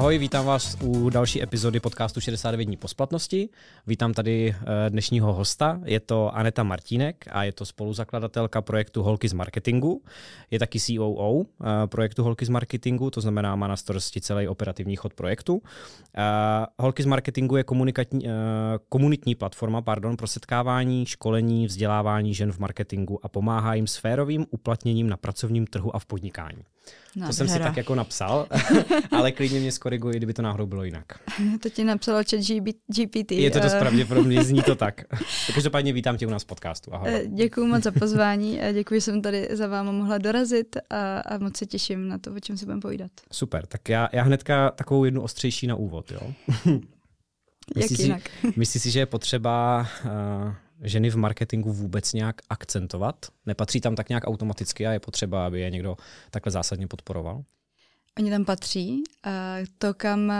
Ahoj, vítám vás u další epizody podcastu 69 dní po splatnosti. Vítám tady eh, dnešního hosta, je to Aneta Martínek a je to spoluzakladatelka projektu Holky z marketingu. Je taky COO eh, projektu Holky z marketingu, to znamená má na starosti celý operativní chod projektu. Eh, Holky z marketingu je komunitní platforma pardon, pro setkávání, školení, vzdělávání žen v marketingu a pomáhá jim sférovým uplatněním na pracovním trhu a v podnikání. No, to jsem si tak jako napsal, ale klidně mě skoriguji, kdyby to náhodou bylo jinak. To ti napsalo chat GPT. Je to dost eh. pravděpodobně, zní to tak. Každopádně vítám tě u nás v podcastu. Ahoj. Eh, děkuji moc za pozvání a děkuji, že jsem tady za váma mohla dorazit a, a moc se těším na to, o čem si budeme povídat. Super, tak já, já hnedka takovou jednu ostřejší na úvod. Jo? Jak jinak? Si, myslíš si, že je potřeba uh, ženy v marketingu vůbec nějak akcentovat? Nepatří tam tak nějak automaticky a je potřeba, aby je někdo takhle zásadně podporoval? Oni tam patří. A to, kam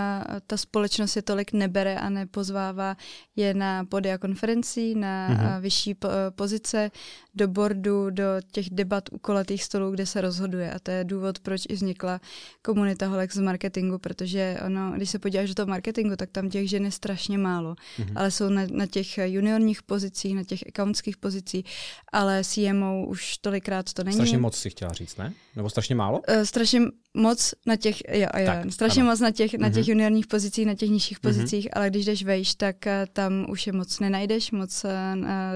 ta společnost je tolik nebere a nepozvává, je na podia konferencí, na mm-hmm. vyšší pozice, do bordu, do těch debat u kolatých stolů, kde se rozhoduje. A to je důvod, proč i vznikla komunita Holex z marketingu, protože ono, když se podíváš do toho marketingu, tak tam těch žen je strašně málo. Mm-hmm. Ale jsou na, na těch juniorních pozicích, na těch accountských pozicích, ale CMO už tolikrát to není. Strašně moc si chtěla říct, ne? Nebo strašně málo? Uh, strašně moc na těch, jo, jo, tak, strašně ano. moc na těch, na těch mm-hmm. juniorních pozicích, na těch nižších mhm. pozicích, mm-hmm. ale když jdeš vejš, tak uh, tam už je moc nenajdeš, moc uh,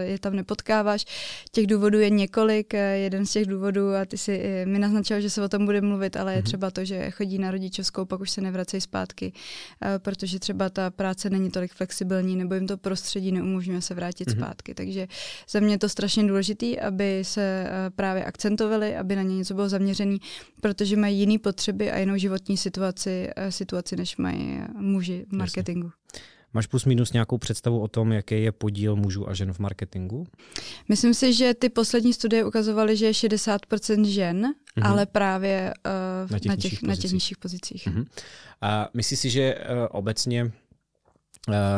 je tam nepotkáváš. Těch důvodů je několik, jeden z těch důvodů, a ty si mi naznačil, že se o tom bude mluvit, ale mm-hmm. je mhm. třeba to, že chodí na rodičovskou, pak už se nevracejí zpátky, protože třeba ta práce není tolik flexibilní, nebo jim to prostředí neumožňuje se vrátit mm-hmm. zpátky. Takže za mě je to strašně důležité, aby se právě akcentovali, aby na ně něco bylo zaměřené, protože mají jiný potřeby a jinou životní situaci, eh, situaci než mají muži v marketingu. Jasně. Máš plus minus nějakou představu o tom, jaký je podíl mužů a žen v marketingu? Myslím si, že ty poslední studie ukazovaly, že je 60% žen, mm-hmm. ale právě uh, na těch, na těch, nižších, na těch nižších pozicích. Mm-hmm. A myslíš si, že uh, obecně uh,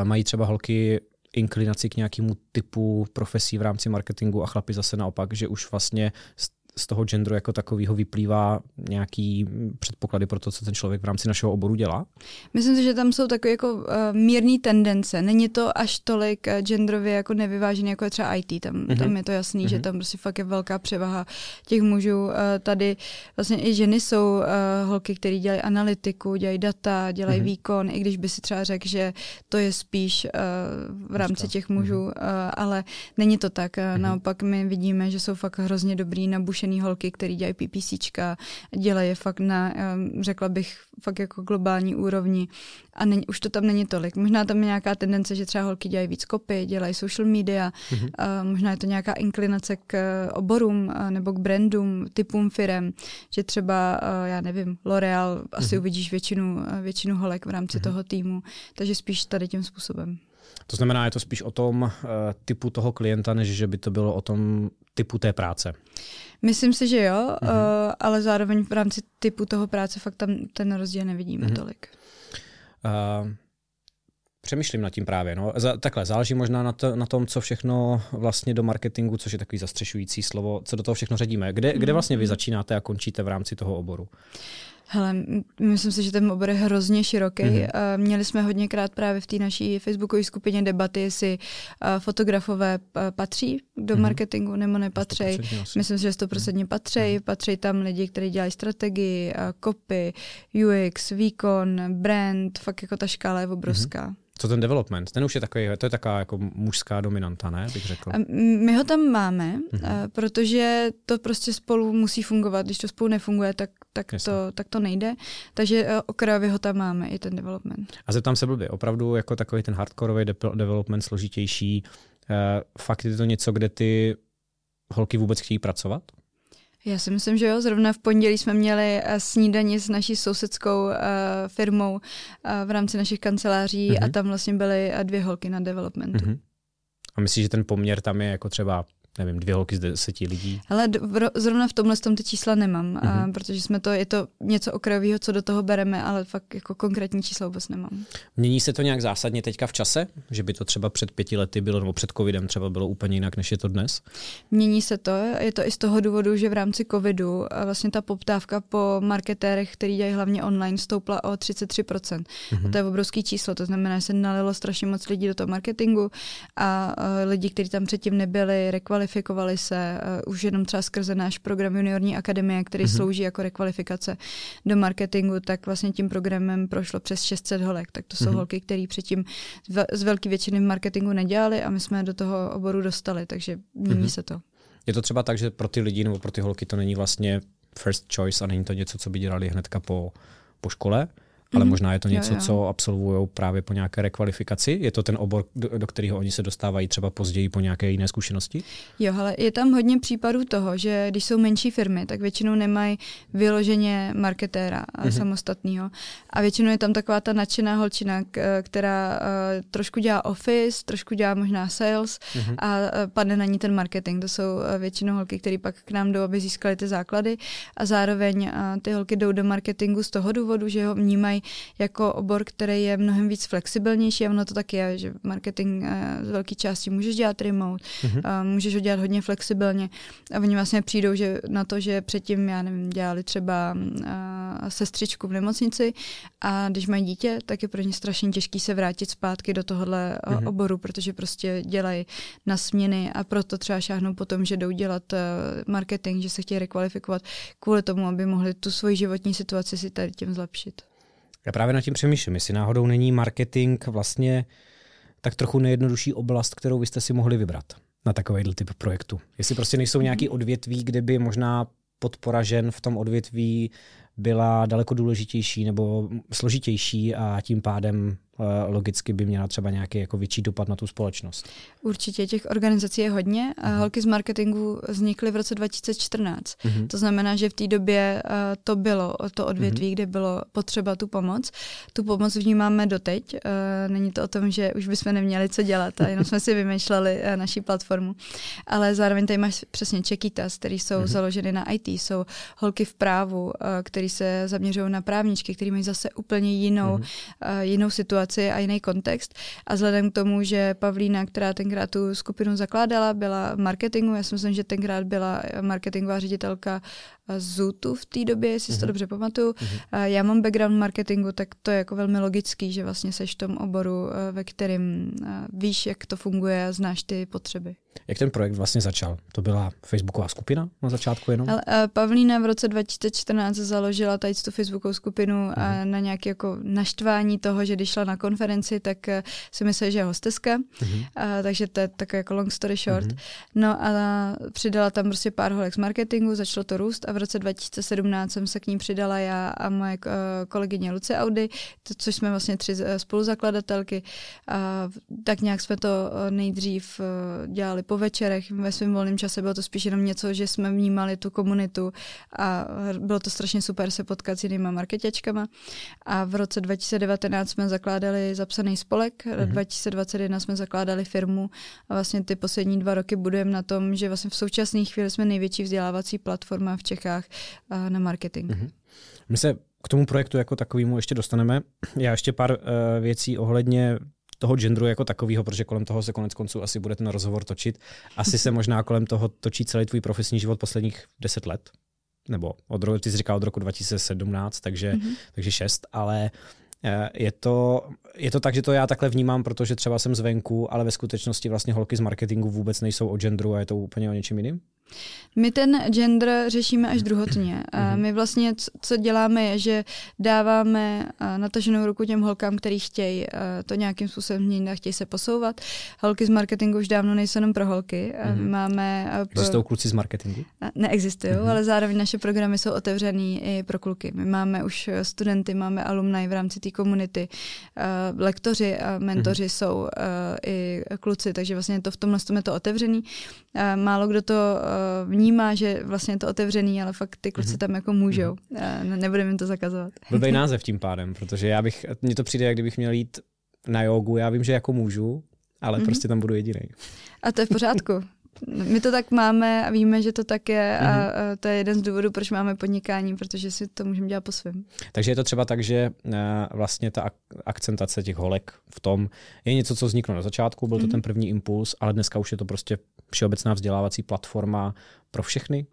mají třeba holky inklinaci k nějakému typu profesí v rámci marketingu a chlapi zase naopak, že už vlastně z toho genderu jako takového vyplývá nějaký předpoklady pro to, co ten člověk v rámci našeho oboru dělá? Myslím si, že tam jsou takové jako uh, mírné tendence. Není to až tolik uh, genderově jako nevyvážený, jako je třeba IT. Tam, mm-hmm. tam je to jasný, mm-hmm. že mhm. tam prostě fakt je velká převaha těch mužů. Uh, tady vlastně i ženy jsou uh, holky, které dělají analytiku, dělají data, dělají mm-hmm. výkon, i když by si třeba řekl, že to je spíš uh, v rámci těch mužů, mm-hmm. uh, ale není to tak. Mm-hmm. Naopak my vidíme, že jsou fakt hrozně dobrý na buše zkušený holky, který dělají PPCčka, dělají je fakt na, řekla bych, fakt jako globální úrovni a není, už to tam není tolik. Možná tam je nějaká tendence, že třeba holky dělají víc kopy, dělají social media, mm-hmm. a možná je to nějaká inklinace k eh, oborům nebo k brandům, typům firem, že třeba, eh, já nevím, L'Oreal, asi mm-hmm. uvidíš většinu, eh, většinu holek v rámci mm-hmm. toho týmu, takže spíš tady tím způsobem. To znamená, je to spíš o tom uh, typu toho klienta, než že by to bylo o tom typu té práce. Myslím si, že jo, mm-hmm. uh, ale zároveň v rámci typu toho práce fakt tam ten rozdíl nevidíme mm-hmm. tolik. Uh, přemýšlím nad tím právě. No. Za, takhle, záleží možná na, to, na tom, co všechno vlastně do marketingu, což je takový zastřešující slovo, co do toho všechno ředíme. Kde, kde vlastně vy mhm. začínáte a končíte v rámci toho oboru? Hele, myslím si, že ten obor je hrozně široký. Mm-hmm. Měli jsme hodněkrát právě v té naší facebookové skupině debaty, jestli fotografové patří do mm-hmm. marketingu nebo nepatří. Myslím si, že 100% mm-hmm. patří. Mm-hmm. Patří tam lidi, kteří dělají strategii, copy, UX, výkon, brand, fakt jako ta škála je obrovská. Mm-hmm. Co ten development? Ten už je takový, to je taková jako mužská dominanta, ne, bych řekl. My ho tam máme, mm-hmm. protože to prostě spolu musí fungovat. Když to spolu nefunguje, tak, tak, to, tak to nejde. Takže eh, okrajově ho tam máme, i ten development. A zeptám se blbě, opravdu jako takový ten hardkorový development složitější, eh, fakt je to něco, kde ty holky vůbec chtějí pracovat? Já si myslím, že jo. Zrovna v pondělí jsme měli eh, snídani s naší sousedskou uh, firmou uh, v rámci našich kanceláří mm-hmm. a tam vlastně byly dvě holky na developmentu. Mm-hmm. A myslíš, že ten poměr tam je jako třeba nevím, dvě holky z deseti lidí. Ale zrovna v tomhle tom ty čísla nemám, mm-hmm. a, mhm. protože jsme to, je to něco okrajového, co do toho bereme, ale fakt jako konkrétní čísla vůbec nemám. Mění se to nějak zásadně teďka v čase? Že by to třeba před pěti lety bylo, nebo před covidem třeba bylo úplně jinak, než je to dnes? Mění se to, je to i z toho důvodu, že v rámci covidu vlastně ta poptávka po marketérech, který dělají hlavně online, stoupla o 33%. Mm-hmm. A to je obrovský číslo, to znamená, že se nalilo strašně moc lidí do toho marketingu a lidi, kteří tam předtím nebyli, rekvalifikovali se uh, už jenom třeba skrze náš program Juniorní akademie, který mm-hmm. slouží jako rekvalifikace do marketingu, tak vlastně tím programem prošlo přes 600 holek. Tak to jsou mm-hmm. holky, které předtím z velké většiny v marketingu nedělali a my jsme do toho oboru dostali, takže mění mm-hmm. se to. Je to třeba tak, že pro ty lidi nebo pro ty holky to není vlastně first choice a není to něco, co by dělali hnedka po, po škole, ale mm-hmm. možná je to něco, jo, jo. co absolvují právě po nějaké rekvalifikaci. Je to ten obor, do, do kterého oni se dostávají třeba později po nějaké jiné zkušenosti? Jo, ale je tam hodně případů toho, že když jsou menší firmy, tak většinou nemají vyloženě marketéra mm-hmm. samostatného. A většinou je tam taková ta nadšená holčina, která uh, trošku dělá office, trošku dělá možná sales mm-hmm. a uh, padne na ní ten marketing. To jsou uh, většinou holky, které pak k nám jdou, aby získali ty základy a zároveň ty holky jdou do marketingu z toho důvodu, že ho vnímají jako obor, který je mnohem víc flexibilnější a ono to tak je, že marketing eh, z velké části můžeš dělat remote, mm-hmm. můžeš ho dělat hodně flexibilně a oni vlastně přijdou že na to, že předtím, já nevím, dělali třeba eh, sestřičku v nemocnici a když mají dítě, tak je pro ně strašně těžký se vrátit zpátky do tohohle mm-hmm. oboru, protože prostě dělají na směny a proto třeba šáhnou potom, že jdou dělat marketing, že se chtějí rekvalifikovat kvůli tomu, aby mohli tu svoji životní situaci si tady tím zlepšit. Já právě nad tím přemýšlím, jestli náhodou není marketing vlastně tak trochu nejjednodušší oblast, kterou byste si mohli vybrat na takovýhle typ projektu. Jestli prostě nejsou nějaký odvětví, kde by možná podpora žen v tom odvětví byla daleko důležitější nebo složitější a tím pádem logicky by měla třeba nějaký jako větší dopad na tu společnost. Určitě těch organizací je hodně. Uh-huh. Holky z marketingu vznikly v roce 2014. Uh-huh. Mhm. To znamená, že v té době uh, to bylo to odvětví, uh-huh. kde bylo potřeba tu pomoc. Tu pomoc vnímáme doteď. Není to o tom, že už bychom neměli co dělat a jenom jsme si vymýšleli naší platformu. Ale zároveň tady máš přesně Čekitas, který jsou uh-huh. založeny na IT. Jsou holky v právu, který se zaměřují na právničky, který mají zase úplně jinou, uh, jinou situaci situaci a jiný kontext. A vzhledem k tomu, že Pavlína, která tenkrát tu skupinu zakládala, byla v marketingu, já si myslím, že tenkrát byla marketingová ředitelka Zutu v té době, jestli si to mhm. dobře pamatuju. Uh-huh. Já mám background marketingu, tak to je jako velmi logický, že vlastně seš v tom oboru, eh, ve kterém eh, víš, jak to funguje a znáš ty potřeby. Jak ten projekt vlastně začal? To byla facebooková skupina na začátku jenom? Ale, Pavlína v roce 2014 založila tady tu facebookovou skupinu uh-huh. na nějaké jako naštvání toho, že když šla na konferenci, tak si mysleli, že je hosteska, uh-huh. a, takže to je takový jako long story short. Uh-huh. No a přidala tam prostě pár holek z marketingu, začalo to růst a v roce 2017 jsem se k ní přidala já a moje eh, kolegyně Luce Audi, což jsme vlastně tři eh, spoluzakladatelky. A tak nějak jsme to eh, nejdřív dělali po večerech, ve svém volném čase bylo to spíš jenom něco, že jsme vnímali tu komunitu a bylo to strašně super se potkat s jinýma marketačkama. A v roce 2019 jsme zakládali zapsaný spolek, mm-hmm. 2021 jsme zakládali firmu a vlastně ty poslední dva roky budujeme na tom, že vlastně v současné chvíli jsme největší vzdělávací platforma v Čechách Čechách na marketing. Mm-hmm. My se k tomu projektu jako takovému ještě dostaneme. Já ještě pár uh, věcí ohledně toho genderu jako takového, protože kolem toho se konec konců asi bude ten rozhovor točit. Asi se možná kolem toho točí celý tvůj profesní život posledních deset let. Nebo od, roku, ty jsi říkal od roku 2017, takže, mm-hmm. takže šest, ale eh, je to, je to tak, že to já takhle vnímám, protože třeba jsem zvenku, ale ve skutečnosti vlastně holky z marketingu vůbec nejsou o genderu a je to úplně o něčem jiným? My ten gender řešíme až druhotně. A mhm. my vlastně, co děláme, je, že dáváme nataženou ruku těm holkám, který chtějí to nějakým způsobem změnit a chtějí se posouvat. Holky z marketingu už dávno nejsou jenom pro holky. Mm-hmm. Máme... Existují kluci z marketingu? Neexistují, mm-hmm. ale zároveň naše programy jsou otevřený i pro kluky. My máme už studenty, máme alumni v rámci té komunity. Lektoři a mentoři mm-hmm. jsou i kluci, takže vlastně to v tomhle je to otevřený. Málo kdo to vnímá, že vlastně je to otevřený, ale fakt ty kluci mm-hmm. tam jako můžou. Mm-hmm. Nebudeme jim to zakazovat. Blbej název tím pádem, protože já bych, mně to přijde, jak kdybych měl jít na jogu, já vím, že jako můžu, ale mm-hmm. prostě tam budu jediný. A to je v pořádku. My to tak máme a víme, že to tak je a, mm-hmm. a to je jeden z důvodů, proč máme podnikání, protože si to můžeme dělat po svém. Takže je to třeba tak, že uh, vlastně ta akcentace těch holek v tom je něco, co vzniklo na začátku, byl to mm-hmm. ten první impuls, ale dneska už je to prostě všeobecná vzdělávací platforma pro všechny?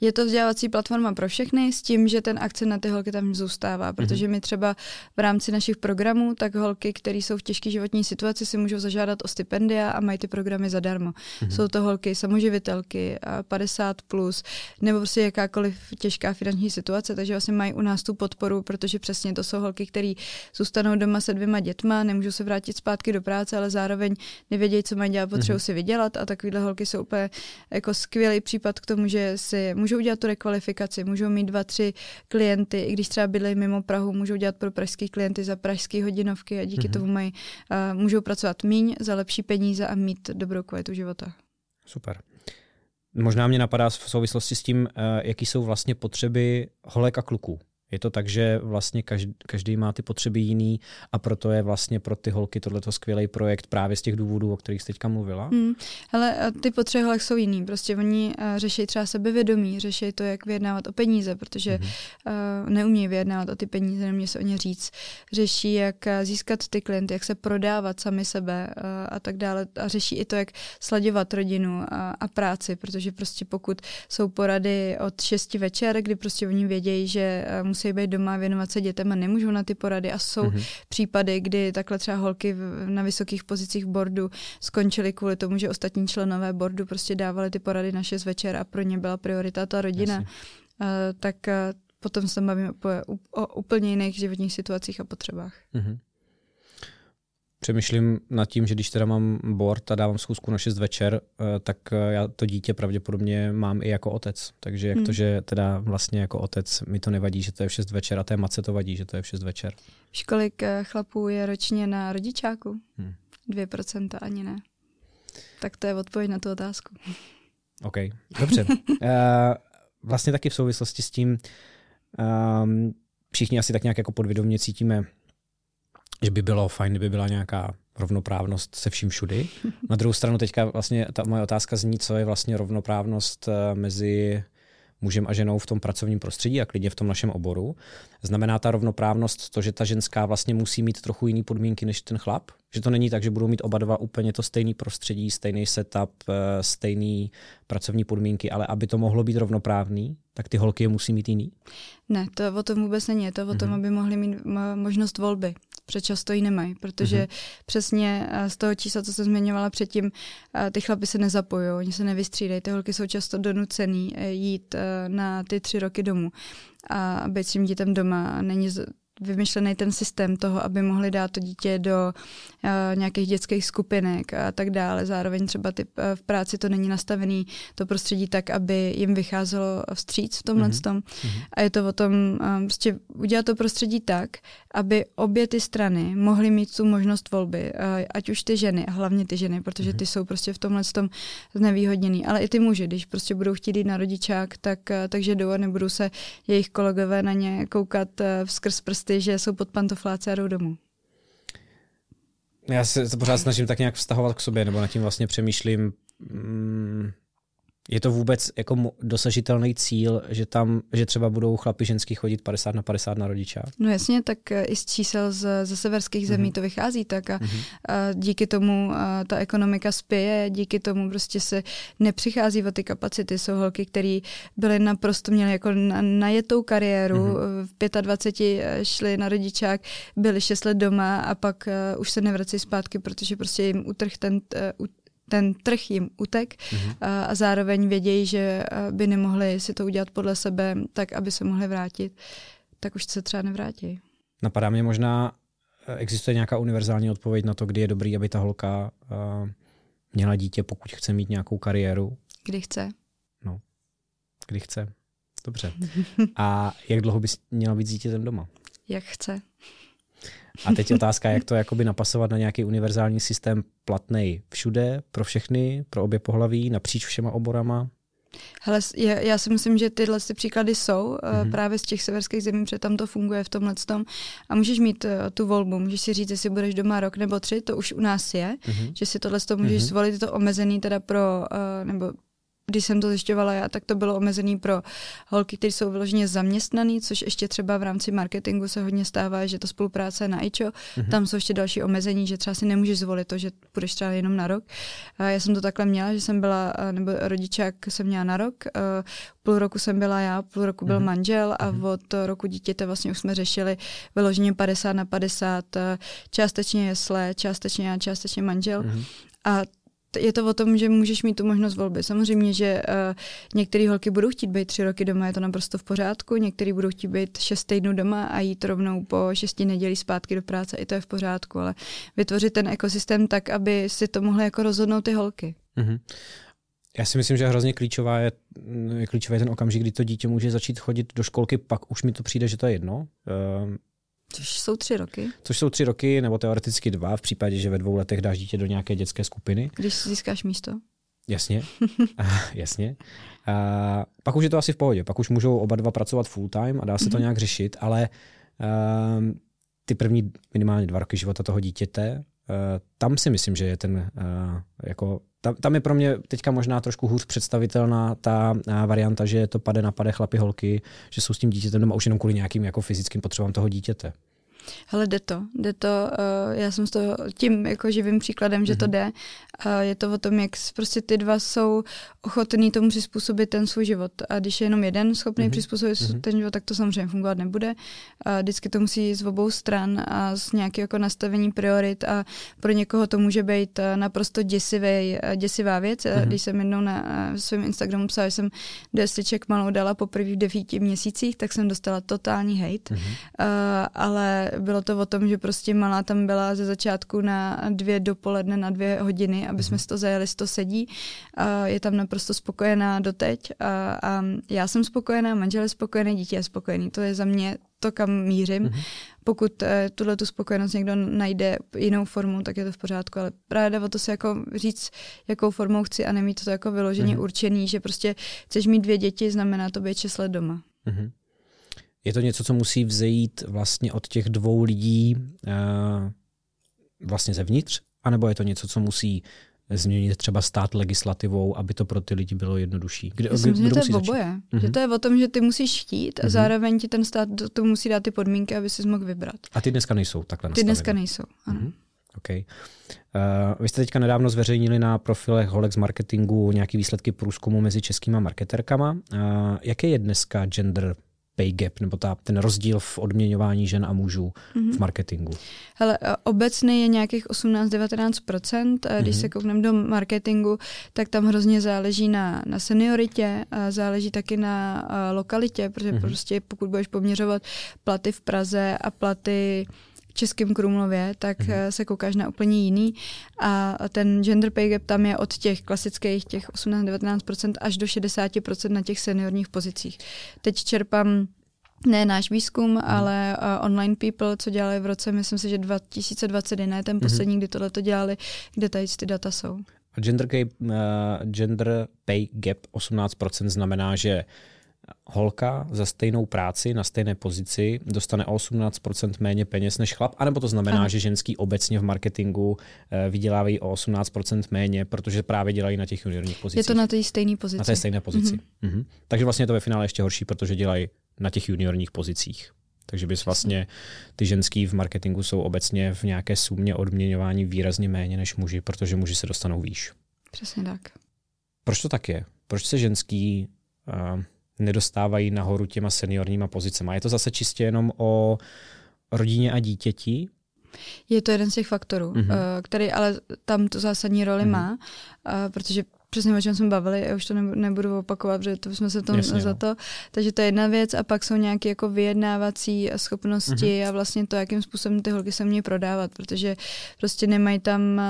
Je to vzdělávací platforma pro všechny s tím, že ten akcent na ty holky tam zůstává, protože my třeba v rámci našich programů, tak holky, které jsou v těžké životní situaci, si můžou zažádat o stipendia a mají ty programy zadarmo. Mm-hmm. Jsou to holky samoživitelky, 50 plus, nebo prostě jakákoliv těžká finanční situace, takže vlastně mají u nás tu podporu, protože přesně to jsou holky, které zůstanou doma se dvěma dětma, nemůžou se vrátit zpátky do práce, ale zároveň nevědějí, co mají dělat, potřebují mm-hmm. si vydělat a takovéhle holky jsou úplně jako skvělý případ k tomu, že si můžou udělat tu rekvalifikaci, můžou mít dva, tři klienty, i když třeba bydlejí mimo Prahu, můžou dělat pro pražský klienty za pražské hodinovky a díky mm-hmm. tomu mají, uh, můžou pracovat míň za lepší peníze a mít dobrou kvalitu života. Super. Možná mě napadá v souvislosti s tím, uh, jaký jsou vlastně potřeby holek a kluků. Je to tak, že vlastně každý, každý má ty potřeby jiný a proto je vlastně pro ty holky tohleto skvělý projekt právě z těch důvodů, o kterých jste teďka mluvila? Hmm. Ale ty potřeby holek jsou jiný. Prostě oni uh, řeší třeba sebevědomí, řeší to, jak vyjednávat o peníze, protože hmm. uh, neumí vyjednávat o ty peníze, neumí se o ně říct. Řeší, jak získat ty klienty, jak se prodávat sami sebe uh, a tak dále. A řeší i to, jak sladěvat rodinu a, a práci, protože prostě pokud jsou porady od 6 večer, kdy prostě oni vědějí, že uh, musí být doma, věnovat se dětem a nemůžou na ty porady. A jsou mm-hmm. případy, kdy takhle třeba holky na vysokých pozicích bordu skončily kvůli tomu, že ostatní členové bordu prostě dávali ty porady na 6 večer a pro ně byla priorita ta rodina. Uh, tak uh, potom se bavíme o, o úplně jiných životních situacích a potřebách. Mm-hmm přemýšlím nad tím, že když teda mám board a dávám schůzku na 6 večer, eh, tak eh, já to dítě pravděpodobně mám i jako otec. Takže jak hmm. to, že teda vlastně jako otec mi to nevadí, že to je v 6 večer a té matce to vadí, že to je v 6 večer. Víš, kolik eh, chlapů je ročně na rodičáku? Hmm. 2% ani ne. Tak to je odpověď na tu otázku. OK, dobře. vlastně taky v souvislosti s tím, um, všichni asi tak nějak jako podvědomě cítíme že by bylo fajn, kdyby byla nějaká rovnoprávnost se vším všudy. Na druhou stranu teďka vlastně ta moje otázka zní, co je vlastně rovnoprávnost eh, mezi mužem a ženou v tom pracovním prostředí a klidně v tom našem oboru. Znamená ta rovnoprávnost to, že ta ženská vlastně musí mít trochu jiný podmínky než ten chlap? Že to není tak, že budou mít oba dva úplně to stejný prostředí, stejný setup, eh, stejný pracovní podmínky, ale aby to mohlo být rovnoprávný, tak ty holky je musí mít jiný? Ne, to o tom vůbec není. Je to o tom, mm-hmm. aby mohly mít možnost volby přečasto ji nemají, protože mm-hmm. přesně eh, z toho čísla, co jsem zmiňovala předtím, eh, ty chlapy se nezapojují, oni se nevystřídají, ty holky jsou často donucený eh, jít na ty tři roky domů a být s tím dítem doma. Není vymyšlený ten systém toho, aby mohli dát to dítě do uh, nějakých dětských skupinek a tak dále. Zároveň třeba ty, uh, v práci to není nastavený to prostředí tak, aby jim vycházelo vstříc v tomhle mm-hmm. tom. Mm-hmm. A je to o tom um, prostě udělat to prostředí tak, aby obě ty strany mohly mít tu možnost volby, uh, ať už ty ženy, a hlavně ty ženy, protože ty mm-hmm. jsou prostě v tomhle tom znevýhodněný, ale i ty muži, když prostě budou chtít jít na rodičák, tak, uh, takže jdou a nebudou se jejich kolegové na ně koukat uh, skrz prsty že jsou pod pantofláce a jdou domů. Já se to pořád snažím tak nějak vztahovat k sobě, nebo nad tím vlastně přemýšlím, mm, je to vůbec jako dosažitelný cíl, že tam, že třeba budou chlapi ženský chodit 50 na 50 na rodičák? No jasně, tak eh, i z čísel z, ze severských zemí mm-hmm. to vychází tak a, mm-hmm. a díky tomu a ta ekonomika spěje, díky tomu prostě se nepřichází o ty kapacity. Jsou holky, které byly naprosto, měly jako na, najetou kariéru, mm-hmm. v 25 eh, šly na rodičák, byly 6 let doma a pak uh, už se nevrací zpátky, protože prostě jim utrh ten, uh, ten trh jim utek mm-hmm. a, zároveň vědějí, že by nemohli si to udělat podle sebe tak, aby se mohli vrátit, tak už se třeba nevrátí. Napadá mě možná, e, existuje nějaká univerzální odpověď na to, kdy je dobrý, aby ta holka uh, měla dítě, pokud chce mít nějakou kariéru? Kdy chce. No, kdy chce. Dobře. A jak dlouho bys měla být s dítětem doma? Jak chce. A teď je otázka, jak to jakoby napasovat na nějaký univerzální systém platný všude, pro všechny, pro obě pohlaví, napříč všema oborama. Hele, já, si myslím, že tyhle ty příklady jsou mm-hmm. právě z těch severských zemí, protože tam to funguje v tomhle tom. A můžeš mít uh, tu volbu, můžeš si říct, jestli budeš doma rok nebo tři, to už u nás je, mm-hmm. že si tohle to můžeš mm-hmm. zvolit, je to omezený teda pro, uh, nebo když jsem to zjišťovala já, tak to bylo omezený pro holky, které jsou vyloženě zaměstnané, což ještě třeba v rámci marketingu se hodně stává, že to spolupráce na IČO, mm-hmm. tam jsou ještě další omezení, že třeba si nemůžeš zvolit to, že půjdeš třeba jenom na rok. A já jsem to takhle měla, že jsem byla, nebo rodičák jsem měla na rok, půl roku jsem byla já, půl roku byl mm-hmm. manžel a mm-hmm. od roku dítěte vlastně už jsme řešili vyloženě 50 na 50, částečně jesle, částečně já, částečně manžel. Mm-hmm. A je to o tom, že můžeš mít tu možnost volby. Samozřejmě, že uh, některé holky budou chtít být tři roky doma, je to naprosto v pořádku, některé budou chtít být šest týdnů doma a jít rovnou po šesti nedělí zpátky do práce, i to je v pořádku, ale vytvořit ten ekosystém tak, aby si to mohly jako rozhodnout ty holky. Mm-hmm. Já si myslím, že hrozně klíčová je, je klíčový ten okamžik, kdy to dítě může začít chodit do školky, pak už mi to přijde, že to je jedno. Uh, Což jsou tři roky. Což jsou tři roky, nebo teoreticky dva, v případě, že ve dvou letech dáš dítě do nějaké dětské skupiny. Když si získáš místo. Jasně, jasně. A pak už je to asi v pohodě, pak už můžou oba dva pracovat full time a dá se to mm-hmm. nějak řešit, ale uh, ty první minimálně dva roky života toho dítěte, uh, tam si myslím, že je ten uh, jako tam, tam je pro mě teďka možná trošku hůř představitelná ta varianta, že to pade na pade chlapy holky, že jsou s tím dítětem doma už jenom kvůli nějakým jako fyzickým potřebám toho dítěte. Hele, jde to, jde to. Uh, já jsem s toho tím jako živým příkladem, že mm-hmm. to mhm. jde. Uh, je to o tom, jak prostě ty dva jsou ochotní tomu přizpůsobit ten svůj život. A když je jenom jeden schopný mm-hmm. přizpůsobit mm-hmm. ten život, tak to samozřejmě fungovat nebude. Uh, vždycky to musí z obou stran a z nějakého jako nastavení priorit a pro někoho to může být uh, naprosto děsivý, uh, děsivá věc. Mm-hmm. Když jsem jednou na svém Instagramu psala, že jsem desliček malou dala poprvé v devíti měsících, tak jsem dostala totální hate. Mm-hmm. Uh, ale bylo to o tom, že prostě malá tam byla ze začátku na dvě dopoledne, na dvě hodiny, aby jsme si to zajeli, to sedí. Je tam naprosto spokojená doteď a, a já jsem spokojená, manžel je spokojený, dítě je spokojený. To je za mě to, kam mířím. Mm-hmm. Pokud eh, tuhle tu spokojenost někdo najde jinou formou, tak je to v pořádku, ale právě jde o to si jako říct, jakou formou chci a nemít to jako vyloženě mm-hmm. určený, že prostě chceš mít dvě děti, znamená to být 6 let doma. Mm-hmm. Je to něco, co musí vzejít vlastně od těch dvou lidí uh, vlastně zevnitř? A nebo je to něco, co musí změnit třeba stát legislativou, aby to pro ty lidi bylo jednodušší? Kde, Myslím, kdo, že to je oboje. Mm-hmm. Že mhm. to je o tom, že ty musíš chtít a mm-hmm. zároveň ti ten stát to, to musí dát ty podmínky, aby si mohl vybrat. A ty dneska nejsou takhle nastavené? Ty dneska nejsou, ano. Mm-hmm. Okay. Uh, vy jste teďka nedávno zveřejnili na profilech Holex Marketingu nějaké výsledky průzkumu mezi českýma marketerkama. Uh, jaký je dneska gender pay gap, nebo ta, ten rozdíl v odměňování žen a mužů mm-hmm. v marketingu? Hele, obecný je nějakých 18-19%. Když mm-hmm. se koukneme do marketingu, tak tam hrozně záleží na, na senioritě, a záleží taky na lokalitě, protože mm-hmm. prostě pokud budeš poměřovat platy v Praze a platy Českém Krumlově, tak mm-hmm. se koukáš na úplně jiný. A ten gender pay gap tam je od těch klasických těch 18-19% až do 60% na těch seniorních pozicích. Teď čerpám ne náš výzkum, hmm. ale uh, online people, co dělali v roce, myslím si, že 2021 je ten mhm. poslední, hmm. kdy tohle to dělali, kde tady ty data jsou. A gender, gap, uh, gender pay gap 18% znamená, že holka za stejnou práci na stejné pozici dostane o 18% méně peněz než chlap, anebo to znamená, ano. že ženský obecně v marketingu eh, vydělávají o 18% méně, protože právě dělají na těch juniorních pozicích. Je to na té stejné pozici. Na té stejné pozici. Mm-hmm. Mm-hmm. Takže vlastně je to ve finále ještě horší, protože dělají na těch juniorních pozicích. Takže bys vlastně, ty ženský v marketingu jsou obecně v nějaké sumě odměňování výrazně méně než muži, protože muži se dostanou výš. Přesně tak. Proč to tak je? Proč se ženský uh, nedostávají nahoru těma seniorníma pozicemi. Je to zase čistě jenom o rodině a dítěti? Je to jeden z těch faktorů, mm-hmm. který ale tam to zásadní roli mm-hmm. má, eh, protože přesně o čem jsme bavili, já už to nebudu opakovat, protože to jsme se tom Jasně, za no. to. Takže to je jedna věc a pak jsou nějaké jako vyjednávací schopnosti mm-hmm. a vlastně to, jakým způsobem ty holky se mě prodávat, protože prostě nemají tam uh,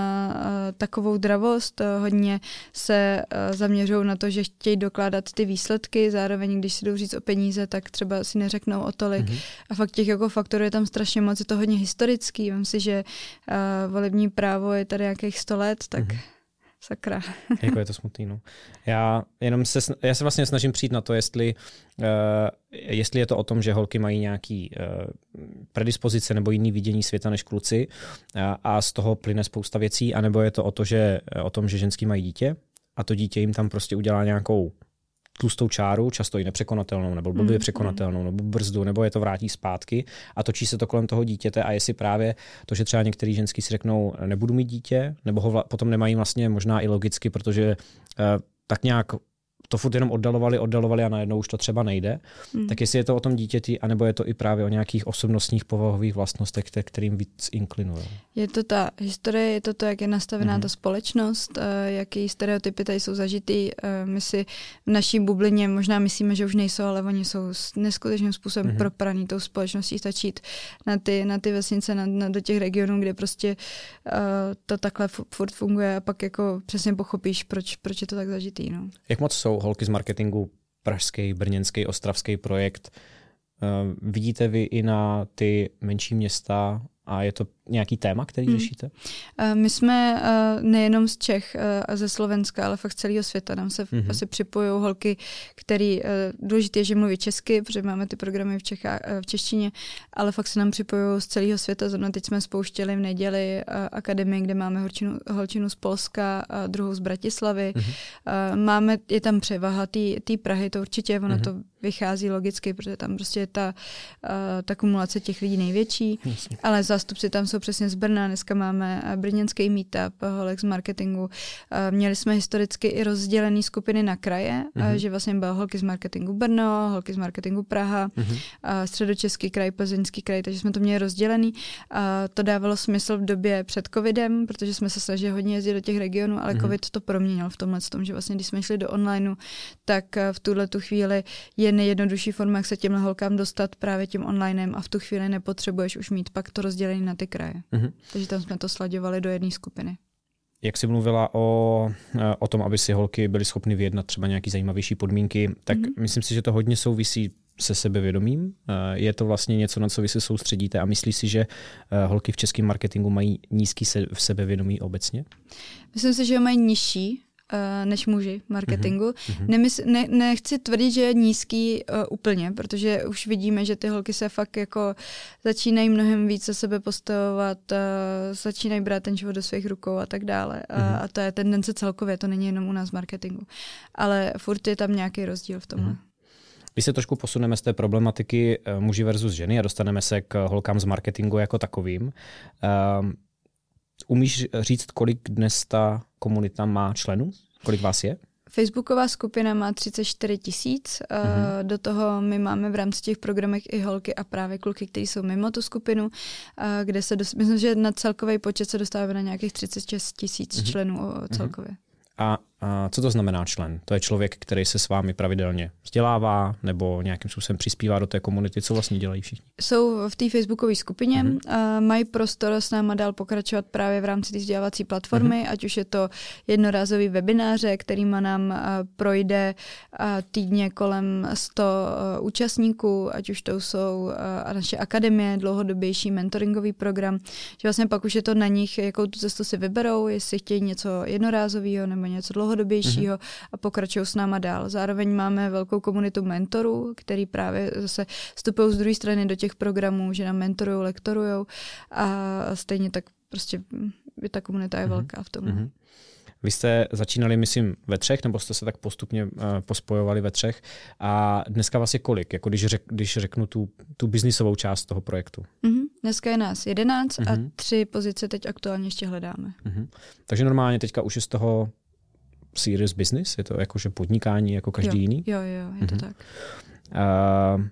takovou dravost, uh, hodně se uh, zaměřují na to, že chtějí dokládat ty výsledky, zároveň když si jdou říct o peníze, tak třeba si neřeknou o tolik mm-hmm. a fakt těch jako faktorů je tam strašně moc, je to hodně historický, vím si, že uh, volební právo je tady nějakých 100 let, tak mm-hmm Sakra. jako je to smutný, no. Já jenom se, já se vlastně snažím přijít na to, jestli, uh, jestli je to o tom, že holky mají nějaký uh, predispozice nebo jiný vidění světa než kluci uh, a z toho plyne spousta věcí, anebo je to o, to, že, o tom, že ženský mají dítě a to dítě jim tam prostě udělá nějakou tlustou čáru, často i nepřekonatelnou, nebo blbě mm, překonatelnou, nebo brzdu, nebo je to vrátí zpátky a točí se to kolem toho dítěte. A jestli právě to, že třeba některý ženský si řeknou, nebudu mít dítě, nebo ho vla- potom nemají vlastně možná i logicky, protože uh, tak nějak to furt jenom oddalovali, oddalovali a najednou už to třeba nejde. Hmm. Tak jestli je to o tom dítěti, anebo je to i právě o nějakých osobnostních povahových vlastnostech, kterým víc inklinují. Je to ta historie, je to to, jak je nastavená hmm. ta společnost, eh, jaký stereotypy tady jsou zažitý. Eh, my si v naší bublině možná myslíme, že už nejsou, ale oni jsou neskutečným způsobem hmm. propraný tou společností. Stačí jít na ty, na ty vesnice, na, na, do těch regionů, kde prostě uh, to takhle furt funguje a pak jako přesně pochopíš, proč, proč je to tak zažitý. No. Jak moc jsou holky z marketingu pražský, brněnský, ostravský projekt. Uh, vidíte vy i na ty menší města a je to nějaký téma, který hmm. řešíte? Uh, my jsme uh, nejenom z Čech uh, a ze Slovenska, ale fakt z celého světa. Nám se hmm. asi připojují holky, který důležité je, že mluví česky, protože máme ty programy v, Čechách, v češtině, ale fakt se nám připojují z celého světa. Zrovna teď jsme spouštěli v neděli akademii, kde máme holčinu, holčinu z Polska, a druhou z Bratislavy. Hmm. Máme, je tam převaha té Prahy, to určitě, ono hmm. to vychází logicky, protože tam prostě je ta, ta kumulace těch lidí největší, Jasně. ale zástupci tam jsou přesně z Brna, dneska máme eh, brněnský meetup, eh, Holek z marketingu. Eh, měli jsme historicky i rozdělené skupiny na kraje, mm-hmm. že vlastně byl holky z marketingu Brno, holky z marketingu Praha, mm-hmm. středočeský kraj, plzeňský kraj, takže jsme to měli rozdělený. To dávalo smysl v době před covidem, protože jsme se snažili hodně jezdit do těch regionů, ale mm-hmm. covid to proměnil v tomhle tom, že vlastně když jsme šli do onlineu, tak v tuhle tu chvíli je nejjednodušší forma, jak se těmhle holkám dostat právě tím onlinem a v tu chvíli nepotřebuješ už mít pak to rozdělené na ty kraje. Mm-hmm. Takže tam jsme to slaďovali do jedné skupiny. Jak jsi mluvila o, o tom, aby si holky byly schopny vyjednat třeba nějaké zajímavější podmínky, tak mm-hmm. myslím si, že to hodně souvisí se sebevědomím. Eh, je to vlastně něco, na co vy se soustředíte a myslíš si, že eh, holky v českém marketingu mají nízký se, sebevědomí obecně? Myslím si, že mají nižší, než muži marketingu. Mm-hmm. Nemysl, ne, nechci tvrdit, že je nízký uh, úplně, protože už vidíme, že ty holky se fakt jako začínají mnohem více sebe postavovat, uh, začínají brát ten život do svých rukou a tak dále. Mm-hmm. A to je tendence celkově, to není jenom u nás marketingu. Ale furt je tam nějaký rozdíl v tomhle. Mm-hmm. Když se trošku posuneme z té problematiky muži versus ženy a dostaneme se k holkám z marketingu jako takovým, uh, umíš říct, kolik dnes ta komunita má členů? Kolik vás je? Facebooková skupina má 34 tisíc, mm-hmm. do toho my máme v rámci těch programech i holky a právě kluky, kteří jsou mimo tu skupinu, kde se, dost, myslím, že na celkový počet se dostáváme na nějakých 36 tisíc mm-hmm. členů celkově. A a co to znamená člen? To je člověk, který se s vámi pravidelně vzdělává nebo nějakým způsobem přispívá do té komunity. Co vlastně dělají všichni? Jsou v té facebookové skupině, uh-huh. a mají prostor s náma dál pokračovat právě v rámci té vzdělávací platformy, uh-huh. ať už je to jednorázový webináře, kterýma nám projde týdně kolem 100 účastníků, ať už to jsou a naše akademie, dlouhodobější mentoringový program, že vlastně pak už je to na nich, jakou tu cestu si vyberou, jestli chtějí něco jednorázového nebo něco dlouhodobějšího dlouhodobějšího mm-hmm. a pokračují s náma dál. Zároveň máme velkou komunitu mentorů, který právě zase vstupují z druhé strany do těch programů, že nám mentorují, lektorují a stejně tak prostě ta komunita je mm-hmm. velká v tom. Mm-hmm. Vy jste začínali, myslím, ve třech, nebo jste se tak postupně uh, pospojovali ve třech. A dneska vás je kolik, jako když, řek, když řeknu tu, tu biznisovou část toho projektu? Mm-hmm. Dneska je nás jedenáct mm-hmm. a mhm. tři pozice teď aktuálně ještě hledáme. Mm-hmm. Takže normálně teďka už je z toho serious business? Je to jakože podnikání jako každý jo, jiný? Jo, jo, je to mm-hmm. tak. Uh,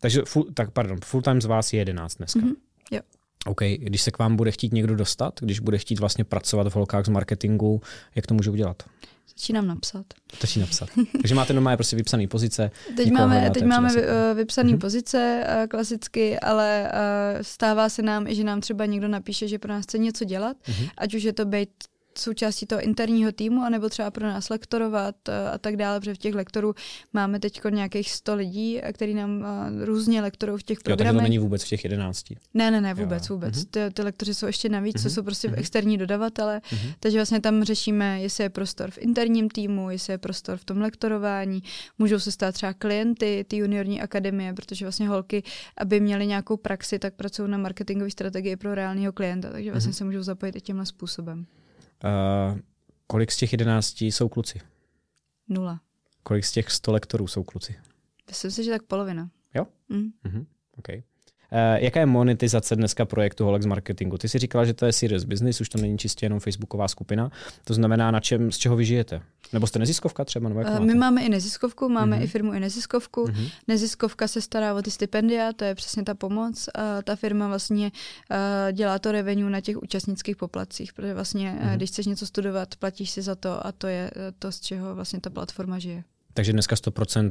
takže, full, tak pardon, full time z vás je 11 dneska. Mm-hmm. Jo. OK, když se k vám bude chtít někdo dostat, když bude chtít vlastně pracovat v holkách z marketingu, jak to může udělat? Začínám napsat. Začínám napsat. Takže máte doma prostě vypsané pozice. Teď máme, teď máme vy, vypsané mm-hmm. pozice uh, klasicky, ale uh, stává se nám, že nám třeba někdo napíše, že pro nás chce něco dělat, mm-hmm. ať už je to být součástí toho interního týmu, anebo třeba pro nás lektorovat a tak dále, protože v těch lektorů máme teď nějakých 100 lidí, který nám různě lektorují v těch programech. Jo, to není vůbec v těch 11. Ne, ne, ne, vůbec, jo. vůbec. Mm-hmm. Ty, ty lektoři jsou ještě navíc, mm-hmm. to jsou prostě mm-hmm. externí dodavatele, mm-hmm. takže vlastně tam řešíme, jestli je prostor v interním týmu, jestli je prostor v tom lektorování, můžou se stát třeba klienty ty juniorní akademie, protože vlastně holky, aby měly nějakou praxi, tak pracují na marketingové strategii pro reálného klienta, takže vlastně mm-hmm. se můžou zapojit i tímhle způsobem. Uh, kolik z těch jedenácti jsou kluci? Nula. Kolik z těch sto lektorů jsou kluci? Myslím si, že tak polovina. Jo? Mm. Mm-hmm. Okay. Uh, jaká je monetizace dneska projektu Holex Marketingu? Ty jsi říkala, že to je serious business, už to není čistě jenom facebooková skupina. To znamená, na čem, z čeho vy žijete? Nebo jste neziskovka třeba? Nebo uh, my máme i neziskovku, máme uh-huh. i firmu i neziskovku. Uh-huh. Neziskovka se stará o ty stipendia, to je přesně ta pomoc. A ta firma vlastně dělá to revenue na těch účastnických poplatcích, protože vlastně, uh-huh. když chceš něco studovat, platíš si za to a to je to, z čeho vlastně ta platforma žije. Takže dneska 100%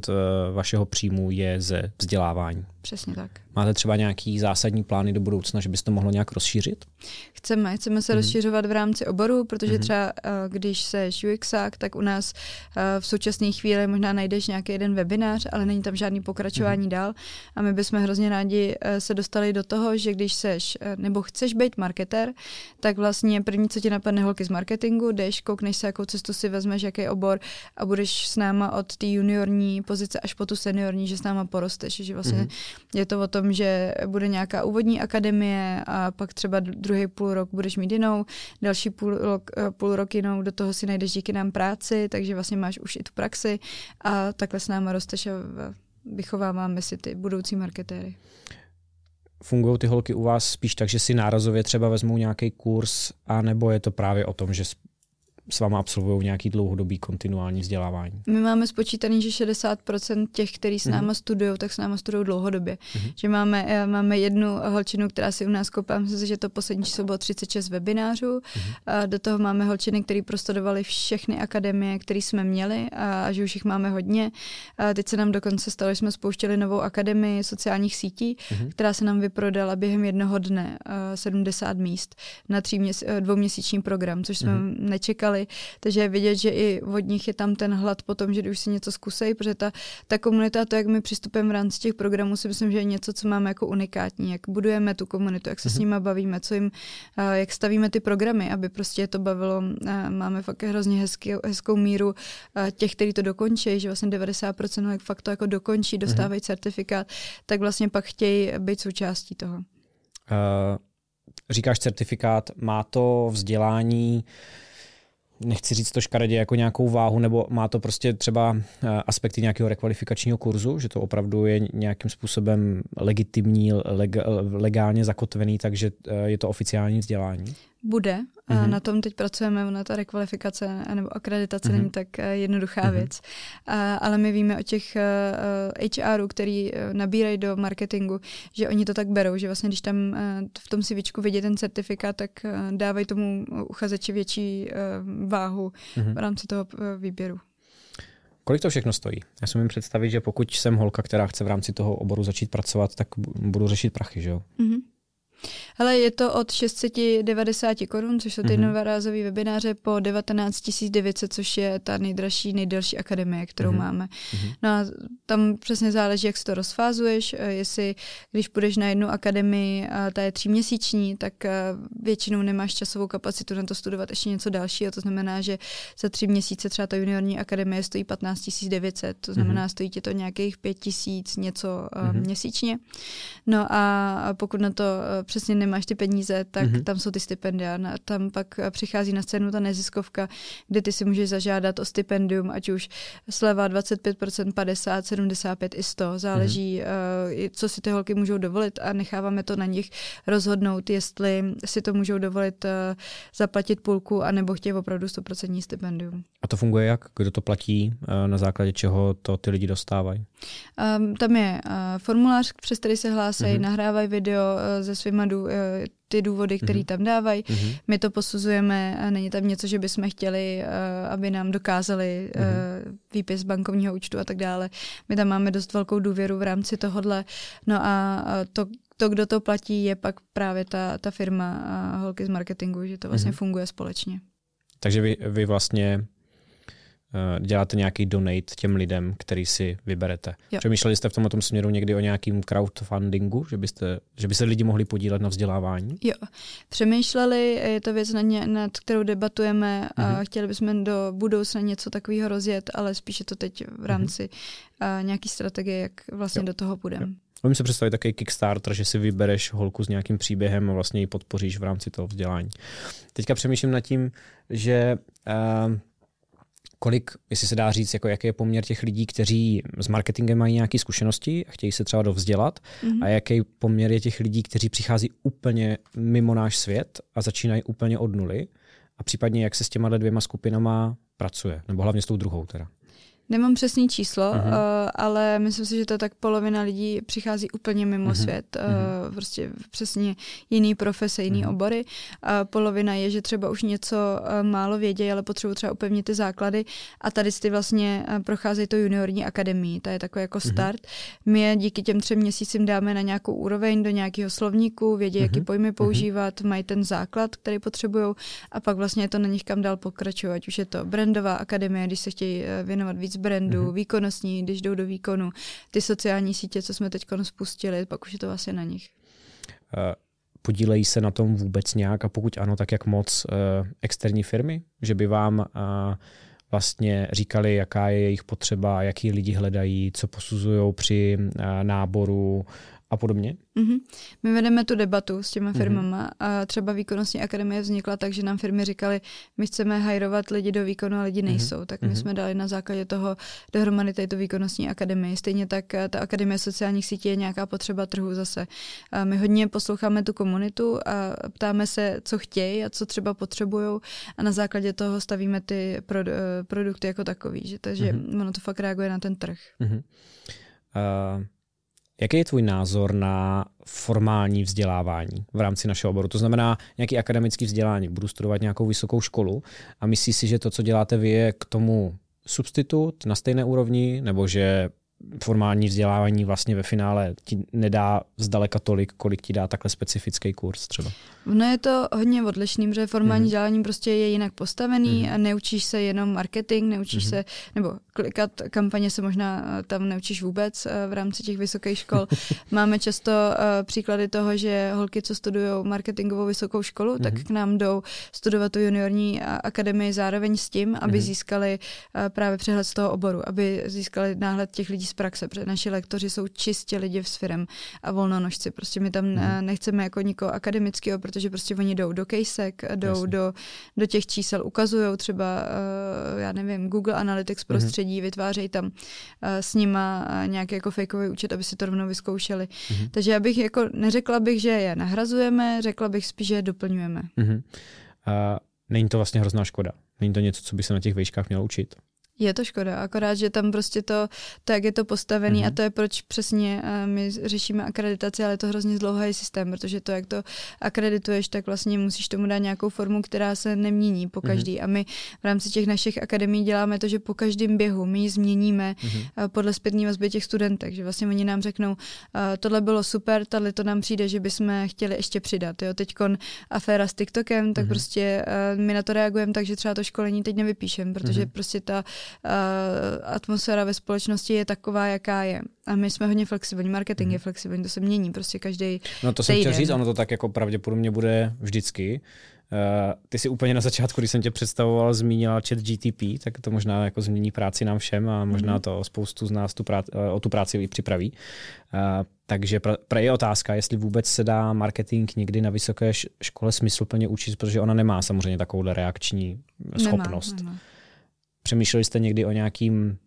vašeho příjmu je ze vzdělávání. Přesně tak. Máte třeba nějaký zásadní plány do budoucna, že byste to mohlo nějak rozšířit? Chceme, chceme se mm-hmm. rozšiřovat v rámci oboru, protože mm-hmm. třeba uh, když se UXák, tak u nás uh, v současné chvíli možná najdeš nějaký jeden webinář, ale není tam žádný pokračování mm-hmm. dál a my bychom hrozně rádi uh, se dostali do toho, že když seš nebo chceš být marketer, tak vlastně první, co ti napadne holky z marketingu, jdeš, koukneš se, jakou cestu si vezmeš, jaký obor a budeš s náma od té juniorní pozice až po tu seniorní, že s náma porosteš, že vlastně mm-hmm je to o tom, že bude nějaká úvodní akademie a pak třeba druhý půl rok budeš mít jinou, další půl rok, eh, půl rok jinou, do toho si najdeš díky nám práci, takže vlastně máš už i tu praxi a takhle s náma rosteš a vychováváme si ty budoucí marketéry. Fungují ty holky u vás spíš tak, že si nárazově třeba vezmou nějaký kurz, a nebo je to právě o tom, že s váma absolvují nějaký dlouhodobý kontinuální vzdělávání? My máme spočítaný, že 60% těch, kteří s mhm. náma mm-hmm. studují, tak s náma studují dlouhodobě. Mm-hmm. Že máme, eh, máme jednu holčinu, která si u nás koupá, myslím si, že to poslední číslo bylo 36 webinářů. Mm-hmm. A do toho máme holčiny, které prostudovali všechny akademie, které jsme měli a že už jich máme hodně. A teď se nám dokonce stalo, že jsme spouštěli novou akademii sociálních sítí, mm-hmm. která se nám vyprodala během jednoho dne 70 míst na tří měs- eh, dvouměsíční program, což jsme mm-hmm. nečekali dělali. Takže je vidět, že i od nich je tam ten hlad po tom, že už si něco zkusej, protože ta, ta komunita, to, jak my přistupujeme v rámci těch programů, si myslím, že je něco, co máme jako unikátní, jak budujeme tu komunitu, jak se mm-hmm. s mhm. nimi bavíme, co jim, jak stavíme ty programy, aby prostě to bavilo. Máme fakt hrozně hezký, hezkou míru těch, kteří to dokončí, že vlastně 90% jak fakt to jako dokončí, mhm. dostávají mm-hmm. certifikát, tak vlastně pak chtějí být součástí toho. Uh, říkáš certifikát, má to vzdělání nechci říct to škaredě jako nějakou váhu, nebo má to prostě třeba eh, aspekty nějakého rekvalifikačního kurzu, že to opravdu je nějakým způsobem legitimní, leg, legálně zakotvený, takže eh, je to oficiální vzdělání? Bude. A mm-hmm. na tom teď pracujeme, na ta rekvalifikace nebo akreditace mm-hmm. není tak uh, jednoduchá mm-hmm. věc. Uh, ale my víme o těch uh, eh, HRů, který nabírají do marketingu, že oni to tak berou, že vlastně když tam uh, v tom CVčku vidí ten certifikát, tak uh, dávají tomu uchazeči větší uh, váhu mm-hmm. v rámci toho uh, výběru. Kolik to všechno stojí? Já si můžu představit, že pokud jsem holka, která chce v rámci toho oboru začít pracovat, tak budu řešit prachy, že jo? Mm-hmm. Ale je to od 690 korun, což jsou ty mm-hmm. novorázové webináře, po 19 900, což je ta nejdražší, nejdelší akademie, kterou mm-hmm. máme. Mm-hmm. No a tam přesně záleží, jak si to rozfázuješ, eh, jestli když půjdeš na jednu akademii a ta je tříměsíční, tak eh, většinou nemáš časovou kapacitu na to studovat ještě něco dalšího. To znamená, že za tři měsíce třeba ta juniorní akademie stojí 15 900, to znamená, mm-hmm. stojí tě to nějakých 5 tisíc něco mm-hmm. měsíčně. No a pokud na to přesně nemáš ty peníze, tak mm-hmm. tam jsou ty stipendia. Tam pak přichází na scénu ta neziskovka, kde ty si můžeš zažádat o stipendium, ať už sleva 25%, 50, 75 i 100. Záleží, mm-hmm. uh, co si ty holky můžou dovolit a necháváme to na nich rozhodnout, jestli si to můžou dovolit uh, zaplatit půlku, anebo chtějí opravdu 100% stipendium. A to funguje jak? Kdo to platí? Uh, na základě čeho to ty lidi dostávají? Um, tam je uh, formulář, přes který se hlásají, mm-hmm. nahrávají video uh, ze svýma dů, eh, ty důvody, které mm-hmm. tam dávají. Mm-hmm. My to posuzujeme a není tam něco, že bychom chtěli, uh, aby nám dokázali uh, mm-hmm. výpis bankovního účtu a tak dále. My tam máme dost velkou důvěru v rámci tohodle. No a to, to, kdo to platí, je pak právě ta, ta firma a holky z marketingu, že to vlastně mm-hmm. funguje společně. Takže vy, vy vlastně děláte nějaký donate těm lidem, který si vyberete. Jo. Přemýšleli jste v tomto směru někdy o nějakým crowdfundingu, že, byste, že by se lidi mohli podílet na vzdělávání? Jo, přemýšleli, je to věc, nad, ně, nad kterou debatujeme a mhm. chtěli bychom do budoucna něco takového rozjet, ale spíše to teď v rámci uh, nějaký strategie, jak vlastně jo. do toho půjdeme. Umím se představit takový Kickstarter, že si vybereš holku s nějakým příběhem a vlastně ji podpoříš v rámci toho vzdělání. Teďka přemýšlím nad tím, že uh, kolik, jestli se dá říct, jako jaký je poměr těch lidí, kteří s marketingem mají nějaké zkušenosti a chtějí se třeba dovzdělat mm-hmm. a jaký poměr je těch lidí, kteří přichází úplně mimo náš svět a začínají úplně od nuly a případně jak se s těma dvěma skupinama pracuje, nebo hlavně s tou druhou teda. Nemám přesný číslo, uh-huh. uh, ale myslím si, že to tak polovina lidí přichází úplně mimo uh-huh. svět, uh, prostě přesně jiný profese, jiný uh-huh. obory. A polovina je, že třeba už něco uh, málo vědějí, ale potřebují třeba upevnit ty základy a tady ty vlastně uh, procházejí to juniorní akademii, to je takový jako start. Uh-huh. My je díky těm třem měsícím dáme na nějakou úroveň, do nějakého slovníku, vědí, uh-huh. jaký pojmy používat, uh-huh. mají ten základ, který potřebují a pak vlastně je to na nich kam dál pokračovat, už je to brandová akademie, když se chtějí věnovat víc brandu, mm-hmm. výkonnostní, když jdou do výkonu, ty sociální sítě, co jsme teď spustili, pak už je to vlastně na nich. Uh, podílejí se na tom vůbec nějak a pokud ano, tak jak moc uh, externí firmy, že by vám uh, vlastně říkali, jaká je jejich potřeba, jaký lidi hledají, co posuzují při náboru a podobně? Mm-hmm. My vedeme tu debatu s těma mhm. firmama mm-hmm. a třeba výkonnostní akademie vznikla tak, že nám firmy říkali, my chceme hajrovat lidi do výkonu a lidi mhm. nejsou. Mm-hmm. Tak my mm-hmm. jsme dali na základě toho dohromady této výkonnostní akademie. Stejně tak eh, ta akademie sociálních sítí je nějaká potřeba trhu zase. A my hodně posloucháme tu komunitu a ptáme se, co chtějí a co třeba potřebují a na základě toho stavíme ty produ- eh, produkty jako takový. Že, takže mm-hmm. ono to fakt reaguje na ten trh. Mm-hmm. Uh... Jaký je tvůj názor na formální vzdělávání v rámci našeho oboru? To znamená nějaký akademický vzdělání. Budu studovat nějakou vysokou školu a myslíš si, že to, co děláte vy, je k tomu substitut na stejné úrovni, nebo že formální vzdělávání vlastně ve finále ti nedá zdaleka tolik, kolik ti dá takhle specifický kurz třeba. No je to hodně odlišný, že formální mm-hmm. vzdělání prostě je jinak postavený mm-hmm. a neučíš se jenom marketing, neučíš mm-hmm. se, nebo klikat kampaně se možná eh, tam neučíš vůbec eh, v rámci těch vysokých škol. Máme často uh, příklady toho, že holky, co studují marketingovou vysokou školu, mm-hmm. tak mhm. k nám jdou studovat tu juniorní akademii zároveň s tím, aby mm-hmm. získali uh, právě přehled z toho oboru, aby získali náhled těch lidí z praxe, protože naši lektoři jsou čistě lidi v sfirem a volnonožci. Prostě my tam mm-hmm. nechceme jako nikoho akademického, protože prostě oni jdou do kejsek, jdou do, do těch čísel, ukazují třeba, uh, já nevím, Google Analytics mhm. prostředí, mm-hmm. vytvářejí tam uh, s nima nějaký jako fakeový účet, aby si to rovnou vyzkoušeli. Mm-hmm. Takže já bych jako neřekla bych, že je nahrazujeme, řekla bych spíš, že je doplňujeme. Mm-hmm. Uh, není to vlastně hrozná škoda. Není to něco, co by se na těch vejškách mělo učit. Je to škoda, akorát, že tam prostě to, to jak je to postavený mm-hmm. a mhm. to je proč přesně uh, my řešíme akreditaci, ale je to hrozně zdlouhavý systém, protože to, jak to akredituješ, tak vlastně musíš tomu dát nějakou formu, která se nemění po mhm. každý. Mm-hmm. A my v rámci těch našich akademií děláme to, že po každém běhu my ji změníme mm-hmm. podle zpětní vazby těch studentek, že vlastně oni nám řeknou, uh, tohle bylo super, tady to nám přijde, že bychom chtěli ještě přidat. Jo, teďkon aféra s TikTokem, tak mm-hmm. prostě my na to reagujeme tak, že třeba to školení teď nevypíšem, protože mm-hmm. prostě ta uh, atmosféra ve společnosti je taková, jaká je. A my jsme hodně flexibilní, marketing mm. je flexibilní, to se mění prostě každý No to jsem chtěl říct, ono to tak jako pravděpodobně bude vždycky. Uh, ty si úplně na začátku, když jsem tě představoval, zmínila chat GTP, tak to možná jako změní práci nám všem a možná mm. to spoustu z nás tu práci, uh, o tu práci i připraví. Uh, takže pra, pra je otázka, jestli vůbec se dá marketing někdy na vysoké škole smysluplně učit, protože ona nemá samozřejmě takovouhle reakční schopnost. Nemá, nemá. Přemýšleli jste někdy o nějakým